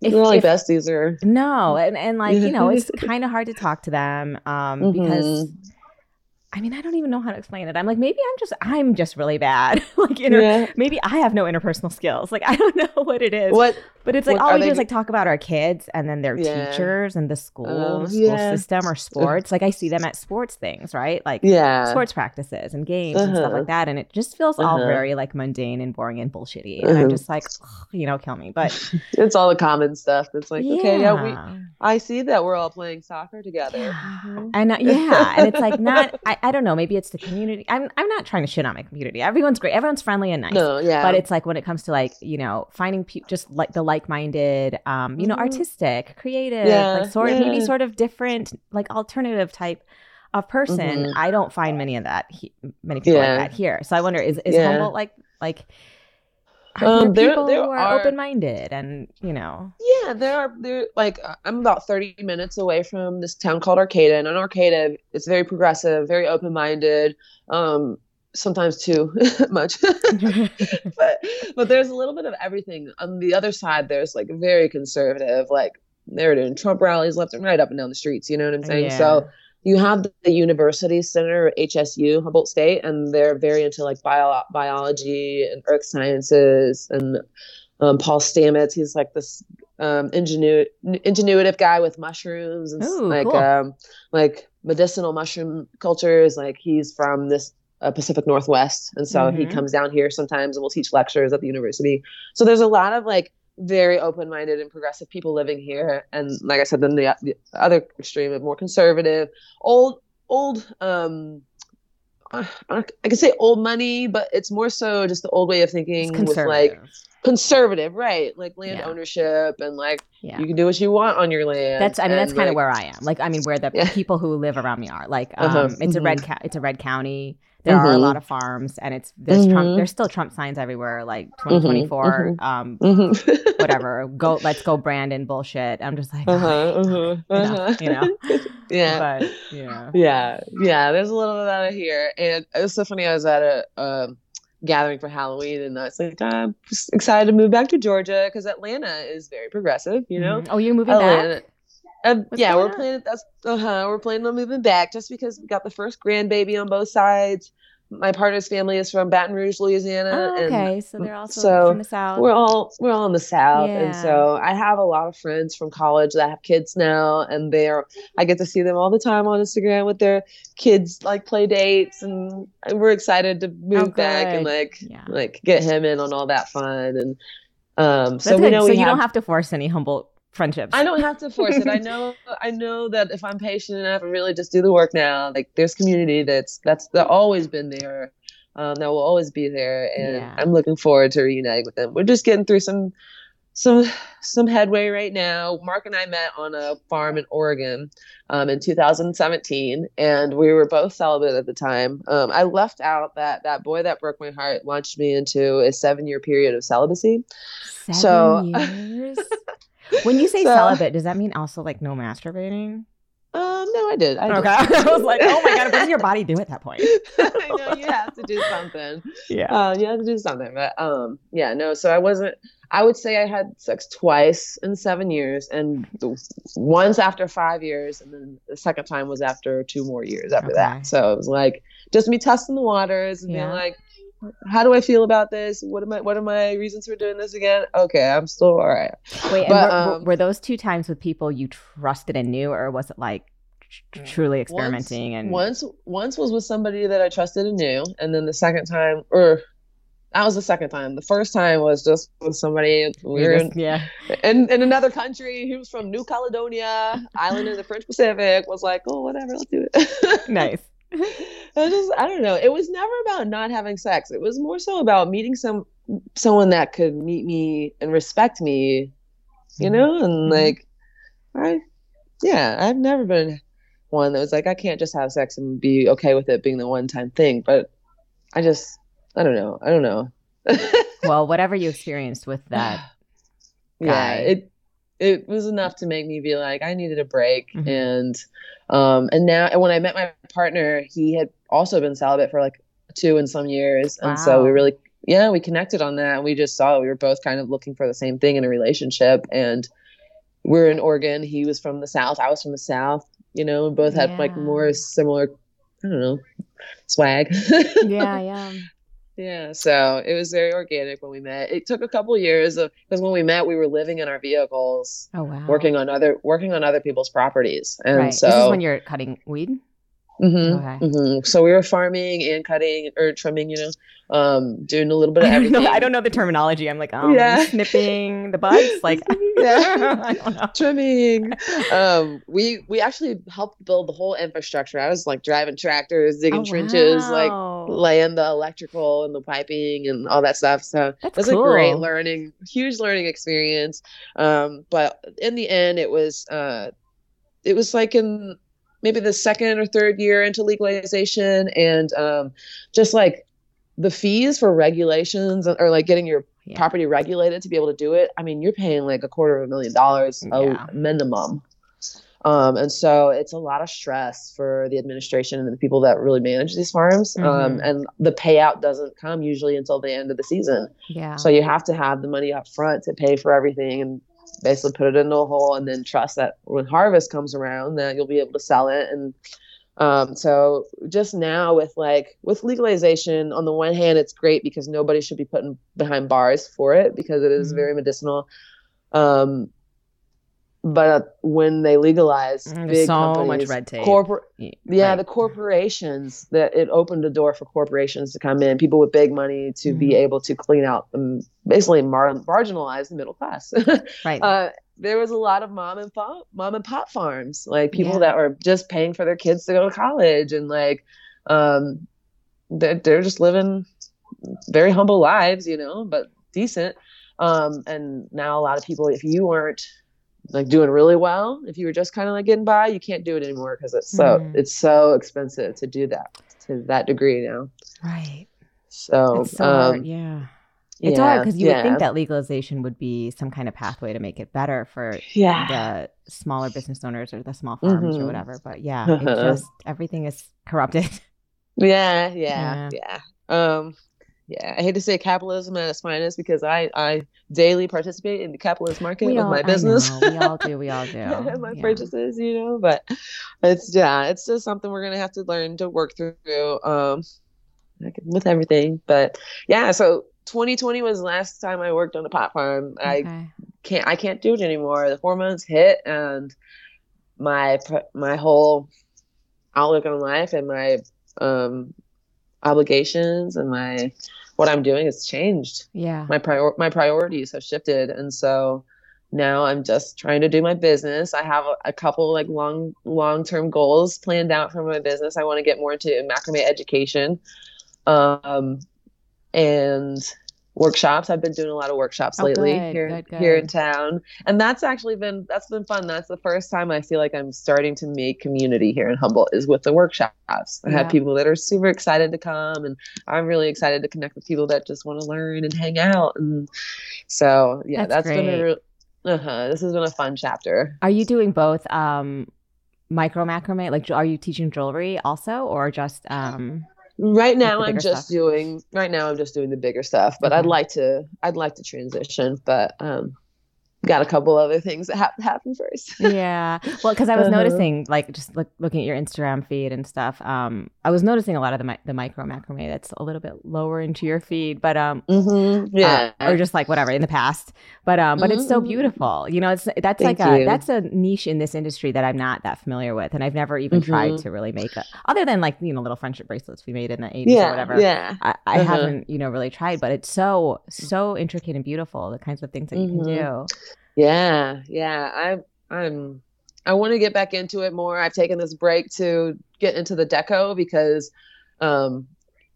[SPEAKER 2] If, We're like besties or
[SPEAKER 1] no, and and like you know, it's kind of hard to talk to them um, mm-hmm. because I mean, I don't even know how to explain it. I'm like, maybe I'm just, I'm just really bad. like, you know, yeah. maybe I have no interpersonal skills. Like, I don't know what it is.
[SPEAKER 2] What?
[SPEAKER 1] But it's like all we they... do is like talk about our kids and then their yeah. teachers and the school, uh, school yeah. system or sports. like I see them at sports things, right? Like
[SPEAKER 2] yeah.
[SPEAKER 1] sports practices and games uh-huh. and stuff like uh-huh. that. And it just feels uh-huh. all very like mundane and boring and bullshitty. And uh-huh. I'm just like, you know, kill me. But
[SPEAKER 2] it's all the common stuff. It's like, okay, yeah, we, I see that we're all playing soccer together.
[SPEAKER 1] Yeah. Mm-hmm. And uh, yeah, and it's like not, I, I don't know, maybe it's the community. I'm, I'm not trying to shit on my community. Everyone's great. Everyone's friendly and nice.
[SPEAKER 2] No, yeah.
[SPEAKER 1] But it's like when it comes to like, you know, finding pe- just like the like minded, um, you know, mm-hmm. artistic, creative, yeah, like sort of maybe sort of different, like alternative type of person. Mm-hmm. I don't find many of that, he, many people yeah. like that here. So I wonder, is, is yeah. Humboldt like, like, um, there, people there who are, are open-minded and you know.
[SPEAKER 2] Yeah there are there like i'm about 30 minutes away from this town called arcata and in arcata it's very progressive very open-minded um sometimes too much. But but there's a little bit of everything. On the other side there's like very conservative like they're doing trump rallies left and right up and down the streets you know what i'm saying? Yeah. so you have the university center hsu humboldt state and they're very into like bio- biology and earth sciences and um, paul stamets he's like this um, ingenu- ingenuitive guy with mushrooms and
[SPEAKER 1] Ooh,
[SPEAKER 2] like
[SPEAKER 1] cool.
[SPEAKER 2] um, like medicinal mushroom cultures like he's from this uh, Pacific Northwest, and so mm-hmm. he comes down here sometimes and will teach lectures at the university. So there's a lot of like very open-minded and progressive people living here, and like I said, then the, the other extreme of more conservative, old, old. um I can say old money, but it's more so just the old way of thinking with like conservative, right? Like land
[SPEAKER 1] Yeah.
[SPEAKER 2] ownership and like
[SPEAKER 1] Yeah.
[SPEAKER 2] you can do what you want on your land.
[SPEAKER 1] That's I mean that's kind of
[SPEAKER 2] like,
[SPEAKER 1] where I am. Like I mean where the
[SPEAKER 2] Yeah.
[SPEAKER 1] people who live around me are. Like um
[SPEAKER 2] Uh-huh,
[SPEAKER 1] it's a red
[SPEAKER 2] mhm.
[SPEAKER 1] ca- it's a red county. There are a
[SPEAKER 2] Mhm.
[SPEAKER 1] lot of farms and it's there's Trump
[SPEAKER 2] Mhm.
[SPEAKER 1] there's still Trump signs everywhere like 2024
[SPEAKER 2] mhm.
[SPEAKER 1] um
[SPEAKER 2] Mhm.
[SPEAKER 1] whatever. Go let's go Brandon bullshit. I'm just like
[SPEAKER 2] uh-huh,
[SPEAKER 1] "Oh,
[SPEAKER 2] uh-huh, uh-huh.
[SPEAKER 1] you know.
[SPEAKER 2] yeah.
[SPEAKER 1] but yeah.
[SPEAKER 2] yeah yeah there's a little bit out of here and it was so funny i was at a um, gathering for halloween and i was like i'm excited to move back to georgia because atlanta is very progressive you know
[SPEAKER 1] Mhm. Oh, you're moving
[SPEAKER 2] Atlanta-
[SPEAKER 1] back?
[SPEAKER 2] Uh, yeah we're
[SPEAKER 1] on?
[SPEAKER 2] planning that's uh-huh we're planning on moving back just because we got the first grandbaby on both sides my partner's family is from baton rouge louisiana
[SPEAKER 1] Oh,
[SPEAKER 2] and
[SPEAKER 1] okay. So they're also
[SPEAKER 2] so
[SPEAKER 1] from the south.
[SPEAKER 2] we're all we're all in the south and so i have a lot of friends from college that have kids now and they're i get to see them all the time on instagram with their kids like play dates and we're excited to move back and like
[SPEAKER 1] Yeah.
[SPEAKER 2] like get him in on all that fun and um
[SPEAKER 1] That's
[SPEAKER 2] so we know
[SPEAKER 1] so
[SPEAKER 2] we
[SPEAKER 1] you
[SPEAKER 2] have,
[SPEAKER 1] don't have to force any Humboldt friendships.
[SPEAKER 2] I don't have to force it. I know I know that if I'm patient enough and really just do the work now, like there's community that's that's that always been there. Um, that will always be there and
[SPEAKER 1] Yeah.
[SPEAKER 2] I'm looking forward to reuniting with them. We're just getting through some some some headway right now. Mark and I met on a farm in Oregon um, in 2017, and we were both celibate at the time. Um, I left out that that boy that broke my heart launched me into a seven year period of celibacy.
[SPEAKER 1] Seven
[SPEAKER 2] So-
[SPEAKER 1] years. when you say
[SPEAKER 2] So-
[SPEAKER 1] celibate, does that mean also like no masturbating?
[SPEAKER 2] Um, no, I did. I did.
[SPEAKER 1] I was like, oh my god, what does your body do at that point?
[SPEAKER 2] I know you have to do something.
[SPEAKER 1] Yeah.
[SPEAKER 2] Uh, you have to do something. But um, yeah, no. So I wasn't. I would say I had sex twice in seven years, and the- once after five years, and then the second time was after two more years after
[SPEAKER 1] Okay.
[SPEAKER 2] that. So it was like just me testing the waters and
[SPEAKER 1] Yeah.
[SPEAKER 2] being like, how do I feel about this? What am I? What are my reasons for doing this again? Okay, I'm still all right.
[SPEAKER 1] Wait,
[SPEAKER 2] But,
[SPEAKER 1] were,
[SPEAKER 2] um,
[SPEAKER 1] were those two times with people you trusted and knew, or was it like tr- truly experimenting and
[SPEAKER 2] once once was with somebody that I trusted and knew, and then the second time, or that was the second time. The first time was just with somebody we were
[SPEAKER 1] just- yeah,
[SPEAKER 2] in, in, in another country. He was from New Caledonia, island in the French Pacific. Was like, oh, whatever, let's do it.
[SPEAKER 1] nice.
[SPEAKER 2] I just, I don't know. It was never about not having sex. It was more so about meeting some someone that could meet me and respect me, you know, and
[SPEAKER 1] Mhm.
[SPEAKER 2] like, I, yeah, I've never been one that was like, I can't just have sex and be okay with it being the one time thing. But I just, I don't know. I don't know.
[SPEAKER 1] Well, whatever you experienced with that,
[SPEAKER 2] yeah, it it was enough to make me be like, I needed a break,
[SPEAKER 1] Mhm.
[SPEAKER 2] and um, and now and when I met my partner, he had also been celibate for like two and some years, and so we really, yeah, we connected on that, and we just saw we were both kind of looking for the same thing in a relationship, and we're in Oregon. He was from the South, I was from the South, you know, and both had like more similar, I don't know, swag.
[SPEAKER 1] yeah, yeah.
[SPEAKER 2] Yeah, so it was very organic when we met. It took a couple years of because when we met, we were living in our vehicles,
[SPEAKER 1] Oh wow.
[SPEAKER 2] working on other working on other people's properties, and
[SPEAKER 1] right.
[SPEAKER 2] so
[SPEAKER 1] this is when you're cutting weed.
[SPEAKER 2] Mhm,
[SPEAKER 1] Okay.
[SPEAKER 2] mhm. so we were farming and cutting or trimming, you know, um, doing a little bit of
[SPEAKER 1] I don't,
[SPEAKER 2] everything.
[SPEAKER 1] know, I don't know the terminology. I'm like, um,
[SPEAKER 2] Yeah.
[SPEAKER 1] snipping the buds. Like,
[SPEAKER 2] Yeah.
[SPEAKER 1] I don't know.
[SPEAKER 2] trimming. Um, we we actually helped build the whole infrastructure. I was like driving tractors, digging
[SPEAKER 1] Oh,
[SPEAKER 2] trenches, like laying the electrical and the piping and all that stuff. So
[SPEAKER 1] That's
[SPEAKER 2] it was a great learning, huge learning experience. Um, but in the end, it was uh, it was like in maybe the second or third year into legalization, and um, just like the fees for regulations or like getting your
[SPEAKER 1] Yeah.
[SPEAKER 2] property regulated to be able to do it. I mean, you're paying like a quarter of a million dollars
[SPEAKER 1] Yeah.
[SPEAKER 2] a minimum. Um, and so it's a lot of stress for the administration and the people that really manage these farms. Um,
[SPEAKER 1] Mhm.
[SPEAKER 2] and the payout doesn't come usually until the end of the season.
[SPEAKER 1] Yeah.
[SPEAKER 2] So you have to have the money up front to pay for everything and basically put it into a hole and then trust that when harvest comes around that you'll be able to sell it. And um, so just now with like with legalization, on the one hand, it's great because nobody should be put in behind bars for it because it is
[SPEAKER 1] Mhm.
[SPEAKER 2] very medicinal. Um, but when they legalize,
[SPEAKER 1] Mm,
[SPEAKER 2] big
[SPEAKER 1] so much red tape.
[SPEAKER 2] corporate yeah
[SPEAKER 1] right.
[SPEAKER 2] the corporations that it opened the door for corporations to come in people with big money to be
[SPEAKER 1] Mhm.
[SPEAKER 2] able to clean out the basically mar- marginalize the middle class
[SPEAKER 1] right.
[SPEAKER 2] uh, there was a lot of mom and pop mom and pop farms like people
[SPEAKER 1] Yeah.
[SPEAKER 2] that were just paying for their kids to go to college and like um they're, they're just living very humble lives you know but decent Um, and now a lot of people, if you weren't like doing really well, if you were just kind of like getting by, you can't do it anymore because it's so
[SPEAKER 1] Mm.
[SPEAKER 2] it's so expensive to do that to that degree now.
[SPEAKER 1] Right.
[SPEAKER 2] So,
[SPEAKER 1] It's so
[SPEAKER 2] um,
[SPEAKER 1] hard. Yeah. It's
[SPEAKER 2] yeah,
[SPEAKER 1] hard because you
[SPEAKER 2] yeah,
[SPEAKER 1] would think that legalization would be some kind of pathway to make it better for
[SPEAKER 2] yeah,
[SPEAKER 1] the smaller business owners or the small farms or
[SPEAKER 2] Mhm.
[SPEAKER 1] whatever. But yeah, just everything is corrupted.
[SPEAKER 2] yeah, yeah, yeah. Um, yeah, I hate to say capitalism at its finest because I I daily participate in the capitalist market with
[SPEAKER 1] all,
[SPEAKER 2] my business.
[SPEAKER 1] we all do. We all do.
[SPEAKER 2] my
[SPEAKER 1] Yeah.
[SPEAKER 2] purchases, you know, but it's yeah, it's just something we're gonna have to learn to work through. Um, like with everything, but yeah. So 2020 was the last time I worked on a pot farm. I can't I can't do it anymore. The hormones hit, and my my whole outlook on life and my um obligations and my what I'm doing has changed.
[SPEAKER 1] Yeah.
[SPEAKER 2] my prior my priorities have shifted. And so now i'm just trying to do my business. I have a, a couple like long long term goals planned out for my business. I want to get more into macrame education. Um and workshops. I've been doing a lot of workshops
[SPEAKER 1] Oh,
[SPEAKER 2] lately
[SPEAKER 1] good,
[SPEAKER 2] here
[SPEAKER 1] good,
[SPEAKER 2] here in town. And that's actually been that's been fun. That's the first time i feel like i'm starting to make community here in humboldt is with the workshops. I
[SPEAKER 1] Yeah.
[SPEAKER 2] have people that are super excited to come and i'm really excited to connect with people that just want to learn and hang out. And so yeah
[SPEAKER 1] That's
[SPEAKER 2] that's been a real uh-huh this has been a fun chapter.
[SPEAKER 1] Are you doing both um micro macrame? Like are you teaching jewelry also or just um
[SPEAKER 2] right now i'm just
[SPEAKER 1] stuff.
[SPEAKER 2] doing right now i'm just doing the bigger stuff but i'd like to i'd like to transition but um got a couple other things that have to happen first
[SPEAKER 1] yeah well because i was
[SPEAKER 2] Uh-huh.
[SPEAKER 1] noticing like just look, looking at your instagram feed and stuff um i was noticing a lot of the, mi- the micro macrame that's a little bit lower into your feed but um
[SPEAKER 2] hmm yeah
[SPEAKER 1] uh, or just like whatever in the past but um but it's so
[SPEAKER 2] Mhm.
[SPEAKER 1] beautiful you know it's that's
[SPEAKER 2] Thank
[SPEAKER 1] like a
[SPEAKER 2] you.
[SPEAKER 1] that's a niche in this industry that i'm not that familiar with and i've never even tried
[SPEAKER 2] Mhm.
[SPEAKER 1] to really make a other than like you know little friendship bracelets we made in the 80s or whatever
[SPEAKER 2] yeah
[SPEAKER 1] I, I
[SPEAKER 2] Uh-huh.
[SPEAKER 1] haven't, you know, really tried, but it's so so intricate and beautiful. The kinds of things that you can
[SPEAKER 2] Mhm.
[SPEAKER 1] do.
[SPEAKER 2] Yeah, yeah. I'm I'm I want to get back into it more. I've taken this break to get into the deco because um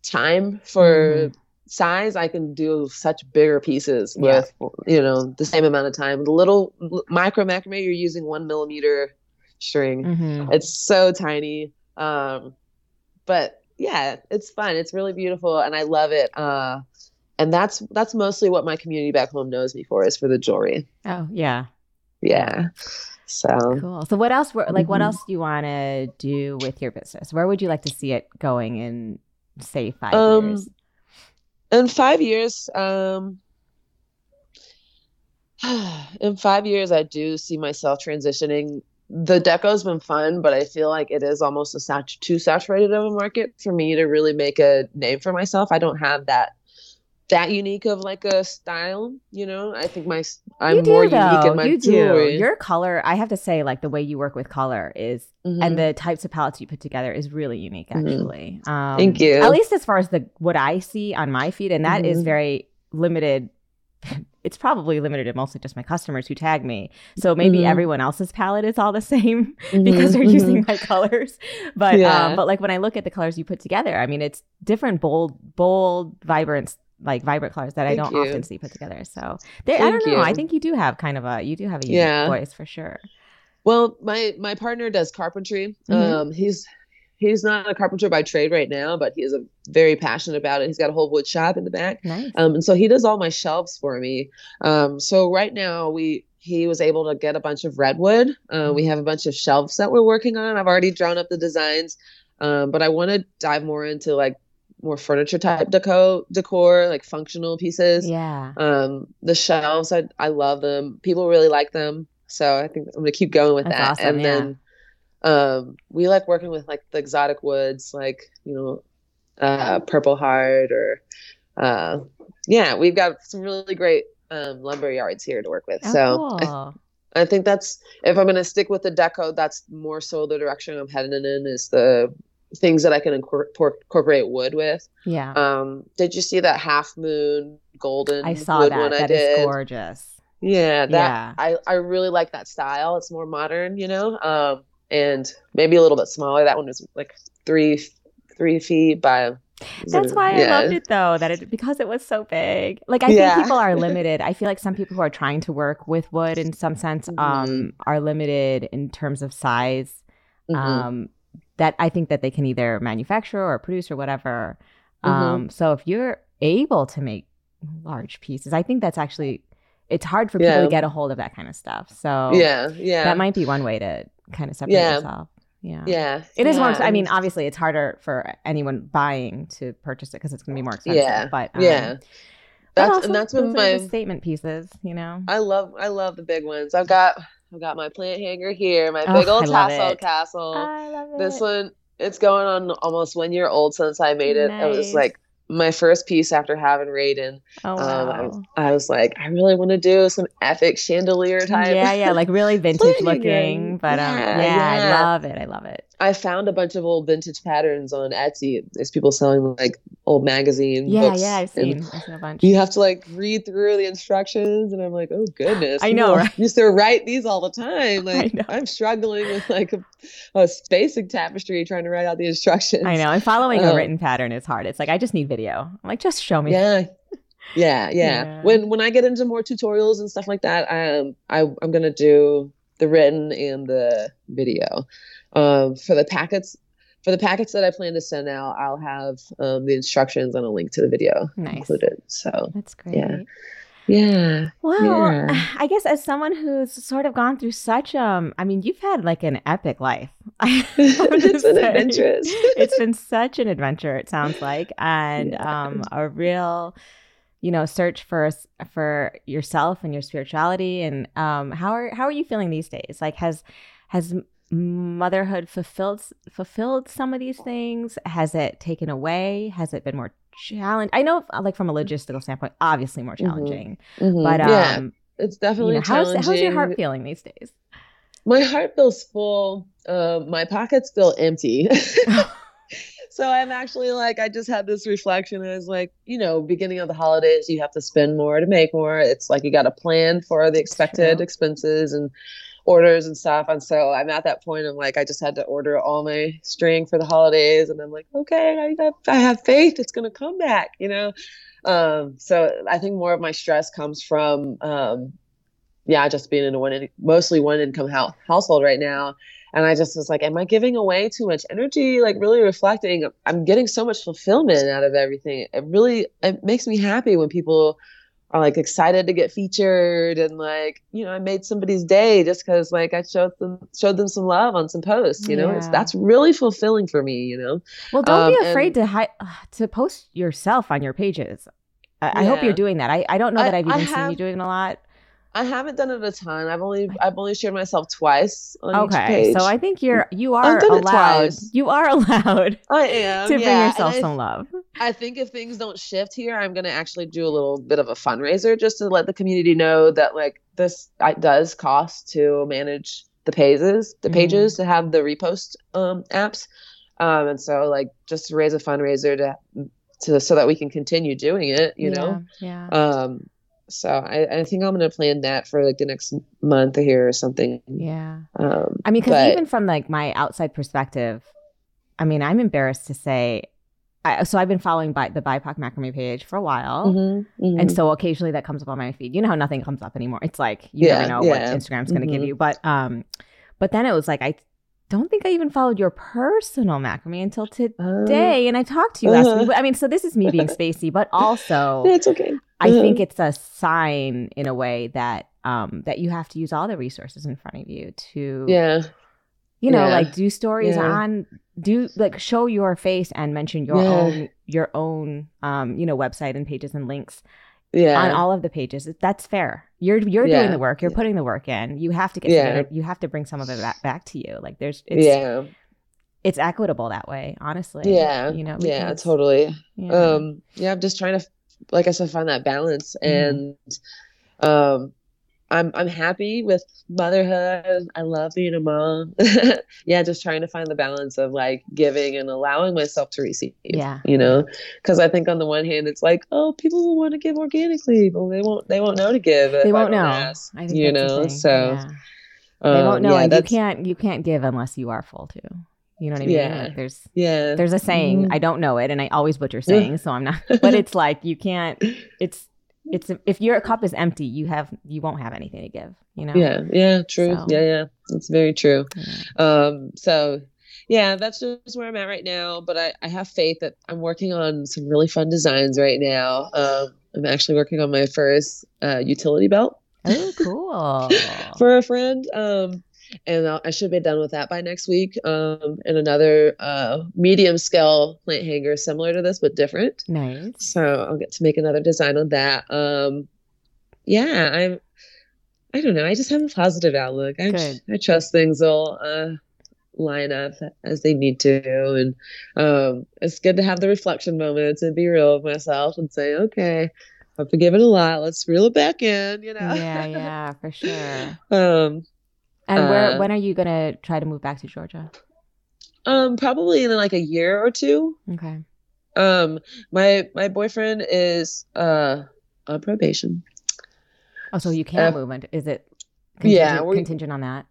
[SPEAKER 2] time for size I can do such bigger pieces
[SPEAKER 1] Yeah.
[SPEAKER 2] with you know the same amount of time. The little micro macrame you're using one millimeter string.
[SPEAKER 1] Mhm.
[SPEAKER 2] It's so tiny. Um but yeah, it's fun. It's really beautiful and I love it. Uh and that's that's mostly what my community back home knows me for is for the jewelry.
[SPEAKER 1] Oh yeah,
[SPEAKER 2] Yeah. So
[SPEAKER 1] cool. So what else? Were, like, what
[SPEAKER 2] Mhm.
[SPEAKER 1] else do you want to do with your business? Where would you like to see it going in, say, five
[SPEAKER 2] Um,
[SPEAKER 1] years?
[SPEAKER 2] in five years, um, in five years, I do see myself transitioning. The deco's been fun, but I feel like it is almost a sat- too saturated of a market for me to really make a name for myself. I don't have that that unique of like a style, you know. I think my I'm
[SPEAKER 1] you do
[SPEAKER 2] more
[SPEAKER 1] though.
[SPEAKER 2] unique in my
[SPEAKER 1] you
[SPEAKER 2] jewelry.
[SPEAKER 1] do. Your color, I have to say, like the way you work with color is,
[SPEAKER 2] Mhm.
[SPEAKER 1] and the types of palettes you put together is really unique.
[SPEAKER 2] Mhm.
[SPEAKER 1] Actually, um,
[SPEAKER 2] Thank you.
[SPEAKER 1] At least as far as the what I see on my feed, and that is
[SPEAKER 2] Mhm.
[SPEAKER 1] very limited. It's probably limited to mostly just my customers who tag me. So maybe
[SPEAKER 2] Mhm.
[SPEAKER 1] everyone else's palette is all the same because
[SPEAKER 2] Mhm,
[SPEAKER 1] they're using my colors. But
[SPEAKER 2] Yeah.
[SPEAKER 1] um, but like when I look at the colors you put together, I mean it's different, bold, bold, vibrant, like vibrant colors that I don't
[SPEAKER 2] you.
[SPEAKER 1] often see put together. So they, I don't know. I think you do have kind of a you do have a unique
[SPEAKER 2] Yeah.
[SPEAKER 1] voice for sure.
[SPEAKER 2] Well, my my partner does carpentry.
[SPEAKER 1] Mhm.
[SPEAKER 2] Um, he's he's not a carpenter by trade right now, but he is a very passionate about it. He's got a whole wood shop in the back,
[SPEAKER 1] Nice.
[SPEAKER 2] um, and so he does all my shelves for me. Um, so right now we he was able to get a bunch of redwood. Uh, we have a bunch of shelves that we're working on. I've already drawn up the designs, um, but I want to dive more into like more furniture type deco decor, like functional pieces.
[SPEAKER 1] yeah.
[SPEAKER 2] Um, the shelves, I I love them. People really like them, so I think I'm gonna keep going with
[SPEAKER 1] That's
[SPEAKER 2] that.
[SPEAKER 1] awesome,
[SPEAKER 2] and
[SPEAKER 1] yeah.
[SPEAKER 2] then, um, we like working with like the exotic woods, like you know, uh, Purple Heart or, uh, yeah, we've got some really great um lumber yards here to work with.
[SPEAKER 1] Oh,
[SPEAKER 2] so I,
[SPEAKER 1] cool.
[SPEAKER 2] I think that's if I'm gonna stick with the deco, that's more so the direction I'm heading in is the things that I can incor- incorporate wood with.
[SPEAKER 1] yeah.
[SPEAKER 2] Um, did you see that half moon golden
[SPEAKER 1] I saw
[SPEAKER 2] wood
[SPEAKER 1] that.
[SPEAKER 2] one I
[SPEAKER 1] That is gorgeous.
[SPEAKER 2] Yeah, that
[SPEAKER 1] Yeah.
[SPEAKER 2] I I really like that style. It's more modern, you know, um, and maybe a little bit smaller. That one was like three three feet by
[SPEAKER 1] That's why yeah. I loved it though, that it because it was so big. Like I yeah. think people are limited. I feel like some people who are trying to work with wood in some sense mm-hmm. um are limited in terms of size. Mm-hmm. Um that I think that they can either manufacture or produce or whatever. Mm-hmm. Um so if you're able to make large pieces, I think that's actually it's hard for people yeah. to get a hold of that kind of stuff. So
[SPEAKER 2] yeah, yeah,
[SPEAKER 1] that might be one way to kind of separate yeah. yourself. Yeah.
[SPEAKER 2] Yeah.
[SPEAKER 1] It is
[SPEAKER 2] yeah.
[SPEAKER 1] more, I mean, obviously it's harder for anyone buying to purchase it because it's going to be more expensive.
[SPEAKER 2] Yeah.
[SPEAKER 1] But
[SPEAKER 2] um, yeah. That's, also, and that's my
[SPEAKER 1] statement pieces, you know?
[SPEAKER 2] I love, I love the big ones. I've got, I've got my plant hanger here, my big oh, old tassel castle.
[SPEAKER 1] I love it.
[SPEAKER 2] This one, it's going on almost one year old since I made it. Nice. I was like my first piece after having Raiden.
[SPEAKER 1] Oh, wow.
[SPEAKER 2] Um, I, I, was like, I really want to do some epic chandelier type.
[SPEAKER 1] Yeah, yeah, like really vintage looking. But um, yeah, yeah, yeah, I love it. I love it.
[SPEAKER 2] I found a bunch of old vintage patterns on Etsy. There's people selling like old magazines.
[SPEAKER 1] yeah,
[SPEAKER 2] books.
[SPEAKER 1] Yeah, I've seen, I've seen a bunch.
[SPEAKER 2] You have to like read through the instructions, and I'm like, oh goodness.
[SPEAKER 1] I know. Right?
[SPEAKER 2] used to write these all the time. Like I'm struggling with like a, a, basic tapestry trying to write out the instructions.
[SPEAKER 1] I know. And following um, a written pattern is hard. It's like I just need video. I'm like, just show me.
[SPEAKER 2] Yeah. Yeah, yeah, yeah. When when I get into more tutorials and stuff like that, um, I I'm gonna do the written and the video. Um, for the packets, for the packets that I plan to send out, I'll have um, the instructions and a link to the video nice. included. So
[SPEAKER 1] that's great.
[SPEAKER 2] Yeah. Yeah.
[SPEAKER 1] Well, yeah. I guess as someone who's sort of gone through such um I mean, you've had like an epic life.
[SPEAKER 2] it's been
[SPEAKER 1] it's been such an adventure, it sounds like. And yeah. um a real you know search for for yourself and your spirituality and um how are how are you feeling these days like has has motherhood fulfilled fulfilled some of these things? Has it taken away? Has it been more challenge? I know, like from a logistical standpoint, obviously more mm-hmm. challenging. Mm-hmm. Mm-hmm. But um, yeah,
[SPEAKER 2] it's definitely you know, how's,
[SPEAKER 1] how's your heart feeling these days?
[SPEAKER 2] My heart feels full. Uh, my pockets feel empty. so I'm actually like, I just had this reflection. I was like, you know, beginning of the holidays, you have to spend more to make more. It's like you got to plan for the expected expenses and orders and stuff. And so I'm at that point. I'm like, I just had to order all my string for the holidays, and I'm like, okay, I have, I have faith it's gonna come back, you know. Um, so I think more of my stress comes from, um, yeah, just being in a one, mostly one income ho- household right now. And I just was like, am I giving away too much energy? Like really reflecting, I'm getting so much fulfillment out of everything. It really, it makes me happy when people are like excited to get featured and like you know i made somebody's day just because like i showed them showed them some love on some posts you know? It's that's really fulfilling for me you know?
[SPEAKER 1] Well don't um, be afraid and, to hi- to post yourself on your pages. I, yeah. I, hope you're doing that. I, I don't know that I, have even seen you doing a lot
[SPEAKER 2] I haven't done it a ton. I've only I've only shared myself twice.
[SPEAKER 1] okay, so I think you're you are allowed. You are allowed.
[SPEAKER 2] I am
[SPEAKER 1] to bring yourself some love.
[SPEAKER 2] I think if things don't shift here, I'm gonna actually do a little bit of a fundraiser just to let the community know that like this does cost to manage the pages, the mm-hmm. pages to have the repost um, apps, um, and so like just to raise a fundraiser to to so that we can continue doing it. You
[SPEAKER 1] yeah,
[SPEAKER 2] know,
[SPEAKER 1] yeah.
[SPEAKER 2] Um, so I, I think I'm gonna plan that for like the next month here or something.
[SPEAKER 1] Yeah.
[SPEAKER 2] Um,
[SPEAKER 1] I mean, because even from like my outside perspective, I mean, I'm embarrassed to say. I, so I've been following by the BIPOC macrame page for a while, mm-hmm, mm-hmm. and so occasionally that comes up on my feed. You know how nothing comes up anymore. It's like you yeah, never know yeah. what Instagram's going to mm-hmm. give you. But um, but then it was like I don't think I even followed your personal macrame until today, uh, and I talked to you uh-huh. last week. I mean, so this is me being spacey, but also
[SPEAKER 2] it's okay.
[SPEAKER 1] I think it's a sign in a way that um that you have to use all the resources in front of you to
[SPEAKER 2] yeah
[SPEAKER 1] you know yeah. like do stories yeah. on do like show your face and mention your own your own um you know website and pages and links
[SPEAKER 2] yeah.
[SPEAKER 1] on all of the pages. That's fair. You're you're doing the work. You're putting the work in. You have to get yeah. you have to bring some of it back, back to you. Like there's it's,
[SPEAKER 2] yeah.
[SPEAKER 1] it's equitable that way honestly.
[SPEAKER 2] Yeah.
[SPEAKER 1] You know
[SPEAKER 2] yeah totally. Um yeah i'm just trying to like I said, find that balance. Mm-hmm. And um, I'm I'm happy with motherhood. I love being a mom. yeah, just trying to find the balance of like giving and allowing myself to receive.
[SPEAKER 1] Yeah,
[SPEAKER 2] you know, because I think on the one hand it's like, oh, people will want to give organically, but they won't. They won't know to give.
[SPEAKER 1] They won't know. Ask,
[SPEAKER 2] I think you know, so
[SPEAKER 1] yeah. um, they won't know, yeah, and you can't you can't give unless you are full too. You know what I mean?
[SPEAKER 2] Yeah.
[SPEAKER 1] Like there's
[SPEAKER 2] Yeah.
[SPEAKER 1] there's a saying.
[SPEAKER 2] Mhm.
[SPEAKER 1] I don't know it, and I always butcher sayings, so I'm not. But it's like you can't. It's it's if your cup is empty, you have you won't have anything to give. You know.
[SPEAKER 2] Yeah, yeah, true.
[SPEAKER 1] So-
[SPEAKER 2] Yeah, yeah. That's very true.
[SPEAKER 1] Yeah.
[SPEAKER 2] Um, so yeah, that's just where I'm at right now. But I, I have faith that I'm working on some really fun designs right now. Um, I'm actually working on my first uh, utility belt
[SPEAKER 1] Oh, cool.
[SPEAKER 2] for a friend. Um, and I'll, I should be done with that by next week. Um, and another uh, medium scale plant hanger similar to this but different.
[SPEAKER 1] nice.
[SPEAKER 2] So I'll get to make another design on that. Um, yeah, I'm. I don't know. I just have a positive outlook. I,
[SPEAKER 1] Good.
[SPEAKER 2] I trust things will uh, line up as they need to, and um, it's good to have the reflection moments and be real with myself and say, okay, I've forgiven a lot. Let's reel it back in. You know.
[SPEAKER 1] Yeah, yeah, for sure.
[SPEAKER 2] um,
[SPEAKER 1] And where
[SPEAKER 2] Uh,
[SPEAKER 1] when are you gonna try to move back to Georgia?
[SPEAKER 2] um, probably in like a year or two.
[SPEAKER 1] Okay.
[SPEAKER 2] Um, my my boyfriend is uh on probation.
[SPEAKER 1] Oh, so you can't
[SPEAKER 2] Uh,
[SPEAKER 1] move. And is it
[SPEAKER 2] yeah,
[SPEAKER 1] contingent,
[SPEAKER 2] we-
[SPEAKER 1] contingent on that?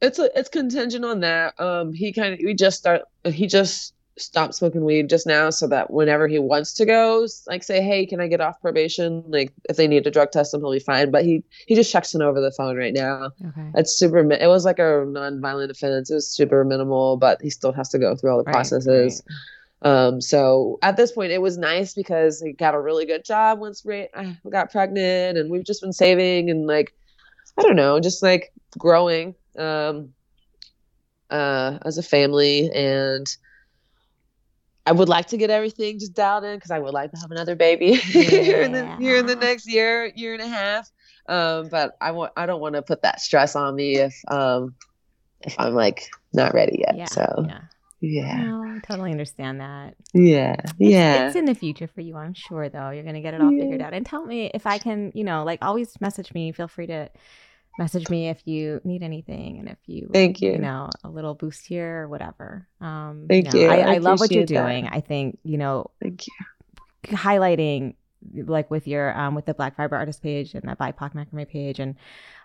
[SPEAKER 2] it's a, it's contingent on that. Um, he kind of we just start he just stopped smoking weed just now, so that whenever he wants to go, like say, hey, can I get off probation? Like if they need to drug test him, he'll be fine. But he he just checks in over the phone right now.
[SPEAKER 1] Okay.
[SPEAKER 2] It's super. It was like a non-violent offense. It was super minimal, but he still has to go through all the
[SPEAKER 1] Right,
[SPEAKER 2] processes. Um, so at this point, it was nice because he got a really good job once we I got pregnant, and we've just been saving and like, I don't know, just like growing um, uh, as a family. And I would like to get everything just dialed in because I would like to have another baby here in the here in the next year, year and a half. Um, but I want I don't want to put that stress on me if um if I'm like not ready yet.
[SPEAKER 1] Yeah.
[SPEAKER 2] so
[SPEAKER 1] yeah.
[SPEAKER 2] yeah,
[SPEAKER 1] No, I totally understand that.
[SPEAKER 2] yeah,
[SPEAKER 1] It's-
[SPEAKER 2] yeah.
[SPEAKER 1] It's in the future for you, I'm sure, though. You're going to get it all figured out. And tell me if I can, you know, like always message me. Feel free to message me if you need anything and if you,
[SPEAKER 2] Thank you.
[SPEAKER 1] you know, a little boost here or whatever. Um,
[SPEAKER 2] Thank
[SPEAKER 1] no,
[SPEAKER 2] you.
[SPEAKER 1] I,
[SPEAKER 2] I
[SPEAKER 1] I love what you're
[SPEAKER 2] appreciate that.
[SPEAKER 1] doing. I think, you know,
[SPEAKER 2] Thank you.
[SPEAKER 1] highlighting like with your um with the black fiber artist page and that bipoc macrame page and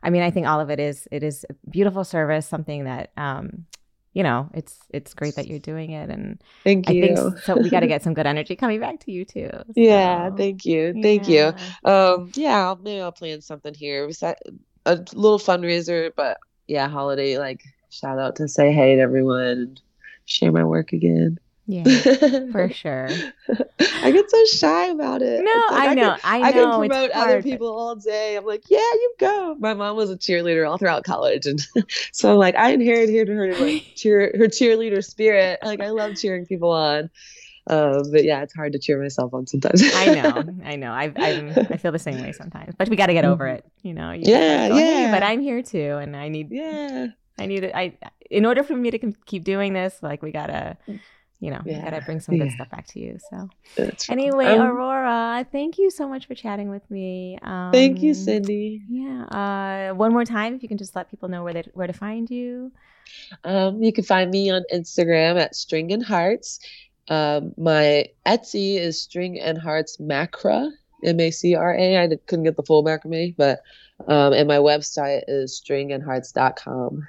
[SPEAKER 1] i mean i think all of it is it is a beautiful service something that um you know it's it's great that you're doing it and
[SPEAKER 2] Thank you
[SPEAKER 1] i
[SPEAKER 2] you.
[SPEAKER 1] think so we got to get some good energy coming back to you too
[SPEAKER 2] yeah, thank you. Thank you.
[SPEAKER 1] yeah.
[SPEAKER 2] Um, yeah, I'll, maybe I'll plan something here. A little fundraiser, but yeah, holiday like shout out to say hey to everyone and share my work again.
[SPEAKER 1] yeah for sure
[SPEAKER 2] I get so shy about it.
[SPEAKER 1] no
[SPEAKER 2] like
[SPEAKER 1] i know
[SPEAKER 2] Can,
[SPEAKER 1] i
[SPEAKER 2] I can promote other people all day. I'm like, yeah, you go. My mom was a cheerleader all throughout college, and so I'm like, I inherited her like cheer her cheerleader spirit. Like I love cheering people on. Um, but yeah, it's hard to cheer myself on sometimes.
[SPEAKER 1] I know, I know. I I'm, I feel the same way sometimes, but we got to get over it. You know. You
[SPEAKER 2] Yeah,
[SPEAKER 1] go, "Hey,
[SPEAKER 2] yeah.
[SPEAKER 1] but I'm here too, and I need
[SPEAKER 2] yeah.
[SPEAKER 1] I need it. I in order for me to keep doing this, like we gotta, you know,
[SPEAKER 2] Yeah.
[SPEAKER 1] gotta bring some good
[SPEAKER 2] Yeah.
[SPEAKER 1] stuff back to you. So
[SPEAKER 2] That's
[SPEAKER 1] anyway,
[SPEAKER 2] Um,
[SPEAKER 1] Aurora, thank you so much for chatting with me. Um,
[SPEAKER 2] Thank you, Cindy.
[SPEAKER 1] Yeah. Uh, one more time, if you can just let people know where they, where to find you.
[SPEAKER 2] Um, you can find me on Instagram at String and Hearts. Um, my Etsy is String and Hearts Macra, M A C R A. I couldn't get the full macrame, but um, and my website is stringandhearts.com.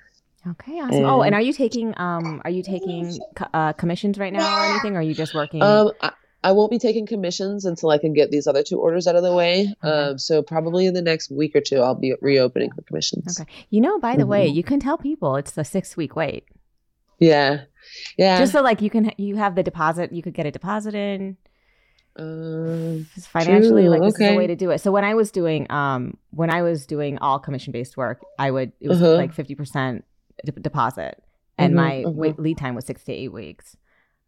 [SPEAKER 1] Okay, awesome. oh, and
[SPEAKER 2] And-
[SPEAKER 1] are you taking um are you taking uh, commissions right now or anything? Or are you just working?
[SPEAKER 2] Um, I, I won't be taking commissions until I can get these other two orders out of the way.
[SPEAKER 1] Okay.
[SPEAKER 2] Um, so probably in the next week or two, I'll be reopening for commissions.
[SPEAKER 1] okay. You know, by the way,
[SPEAKER 2] Mhm.
[SPEAKER 1] you can tell people it's a six week wait.
[SPEAKER 2] Yeah, yeah.
[SPEAKER 1] just so like you can you have the deposit you could get a deposit in
[SPEAKER 2] um,
[SPEAKER 1] financially
[SPEAKER 2] True,
[SPEAKER 1] like this is
[SPEAKER 2] okay.
[SPEAKER 1] the way to do it so when i was doing um when i was doing all commission based work i would it was
[SPEAKER 2] Uh-huh.
[SPEAKER 1] like 50% de- deposit and
[SPEAKER 2] Mhm,
[SPEAKER 1] my
[SPEAKER 2] mhm.
[SPEAKER 1] wait, lead time was six to eight weeks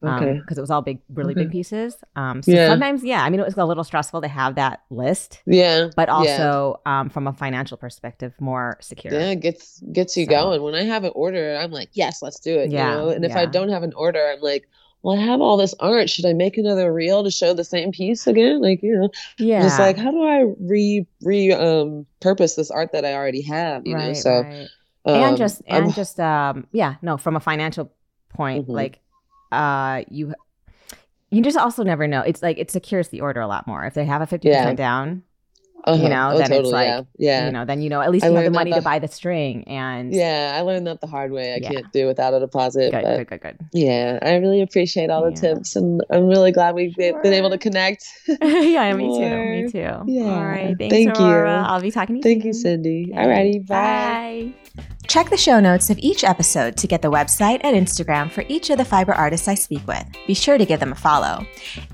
[SPEAKER 1] because
[SPEAKER 2] okay.
[SPEAKER 1] it was all big really big pieces um so
[SPEAKER 2] Yeah.
[SPEAKER 1] sometimes yeah i mean it was a little stressful to have that list
[SPEAKER 2] Yeah.
[SPEAKER 1] but
[SPEAKER 2] yeah.
[SPEAKER 1] also um from a financial perspective more secure
[SPEAKER 2] Yeah, it gets gets you
[SPEAKER 1] So-
[SPEAKER 2] going. When I have an order, I'm like, yes, let's do it.
[SPEAKER 1] Yeah,
[SPEAKER 2] You know? And if I don't have an order, I'm like, well, I have all this art. Should I make another reel to show the same piece again? Like, you know,
[SPEAKER 1] yeah
[SPEAKER 2] just like how do I re re um purpose this art that I already have? You know,
[SPEAKER 1] right,
[SPEAKER 2] so
[SPEAKER 1] right.
[SPEAKER 2] um,
[SPEAKER 1] and just
[SPEAKER 2] I'm-
[SPEAKER 1] and just um yeah no from a financial point
[SPEAKER 2] Mhm.
[SPEAKER 1] like uh you you just also never know it's like it secures the order a lot more if they have a 50%
[SPEAKER 2] Yeah.
[SPEAKER 1] down uh-huh. you know,
[SPEAKER 2] oh,
[SPEAKER 1] then
[SPEAKER 2] totally,
[SPEAKER 1] it's like,
[SPEAKER 2] yeah. yeah.
[SPEAKER 1] you know, then you know at least
[SPEAKER 2] I
[SPEAKER 1] you have the money
[SPEAKER 2] the-
[SPEAKER 1] to buy the string and
[SPEAKER 2] Yeah, I learned that the hard way. I
[SPEAKER 1] Yeah.
[SPEAKER 2] can't do without a deposit.
[SPEAKER 1] good,
[SPEAKER 2] but
[SPEAKER 1] good, good, good.
[SPEAKER 2] yeah, I really appreciate all the tips, and I'm really glad we've been been able to connect.
[SPEAKER 1] yeah, me too. Me too.
[SPEAKER 2] Yeah.
[SPEAKER 1] All right. Thanks,
[SPEAKER 2] Thank you.
[SPEAKER 1] I'll be talking to you
[SPEAKER 2] Thank you. Cindy.
[SPEAKER 1] All
[SPEAKER 2] righty. bye.
[SPEAKER 1] Bye. Check the show notes of each episode to get the website and Instagram for each of the fiber artists I speak with. Be sure to give them a follow.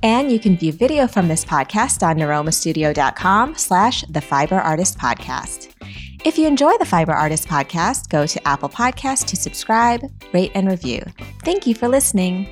[SPEAKER 1] And you can view video from this podcast on niromastudio.com slash the fiber artist podcast. If you enjoy the Fiber Artist podcast, go to Apple Podcasts to subscribe, rate, and review. Thank you for listening.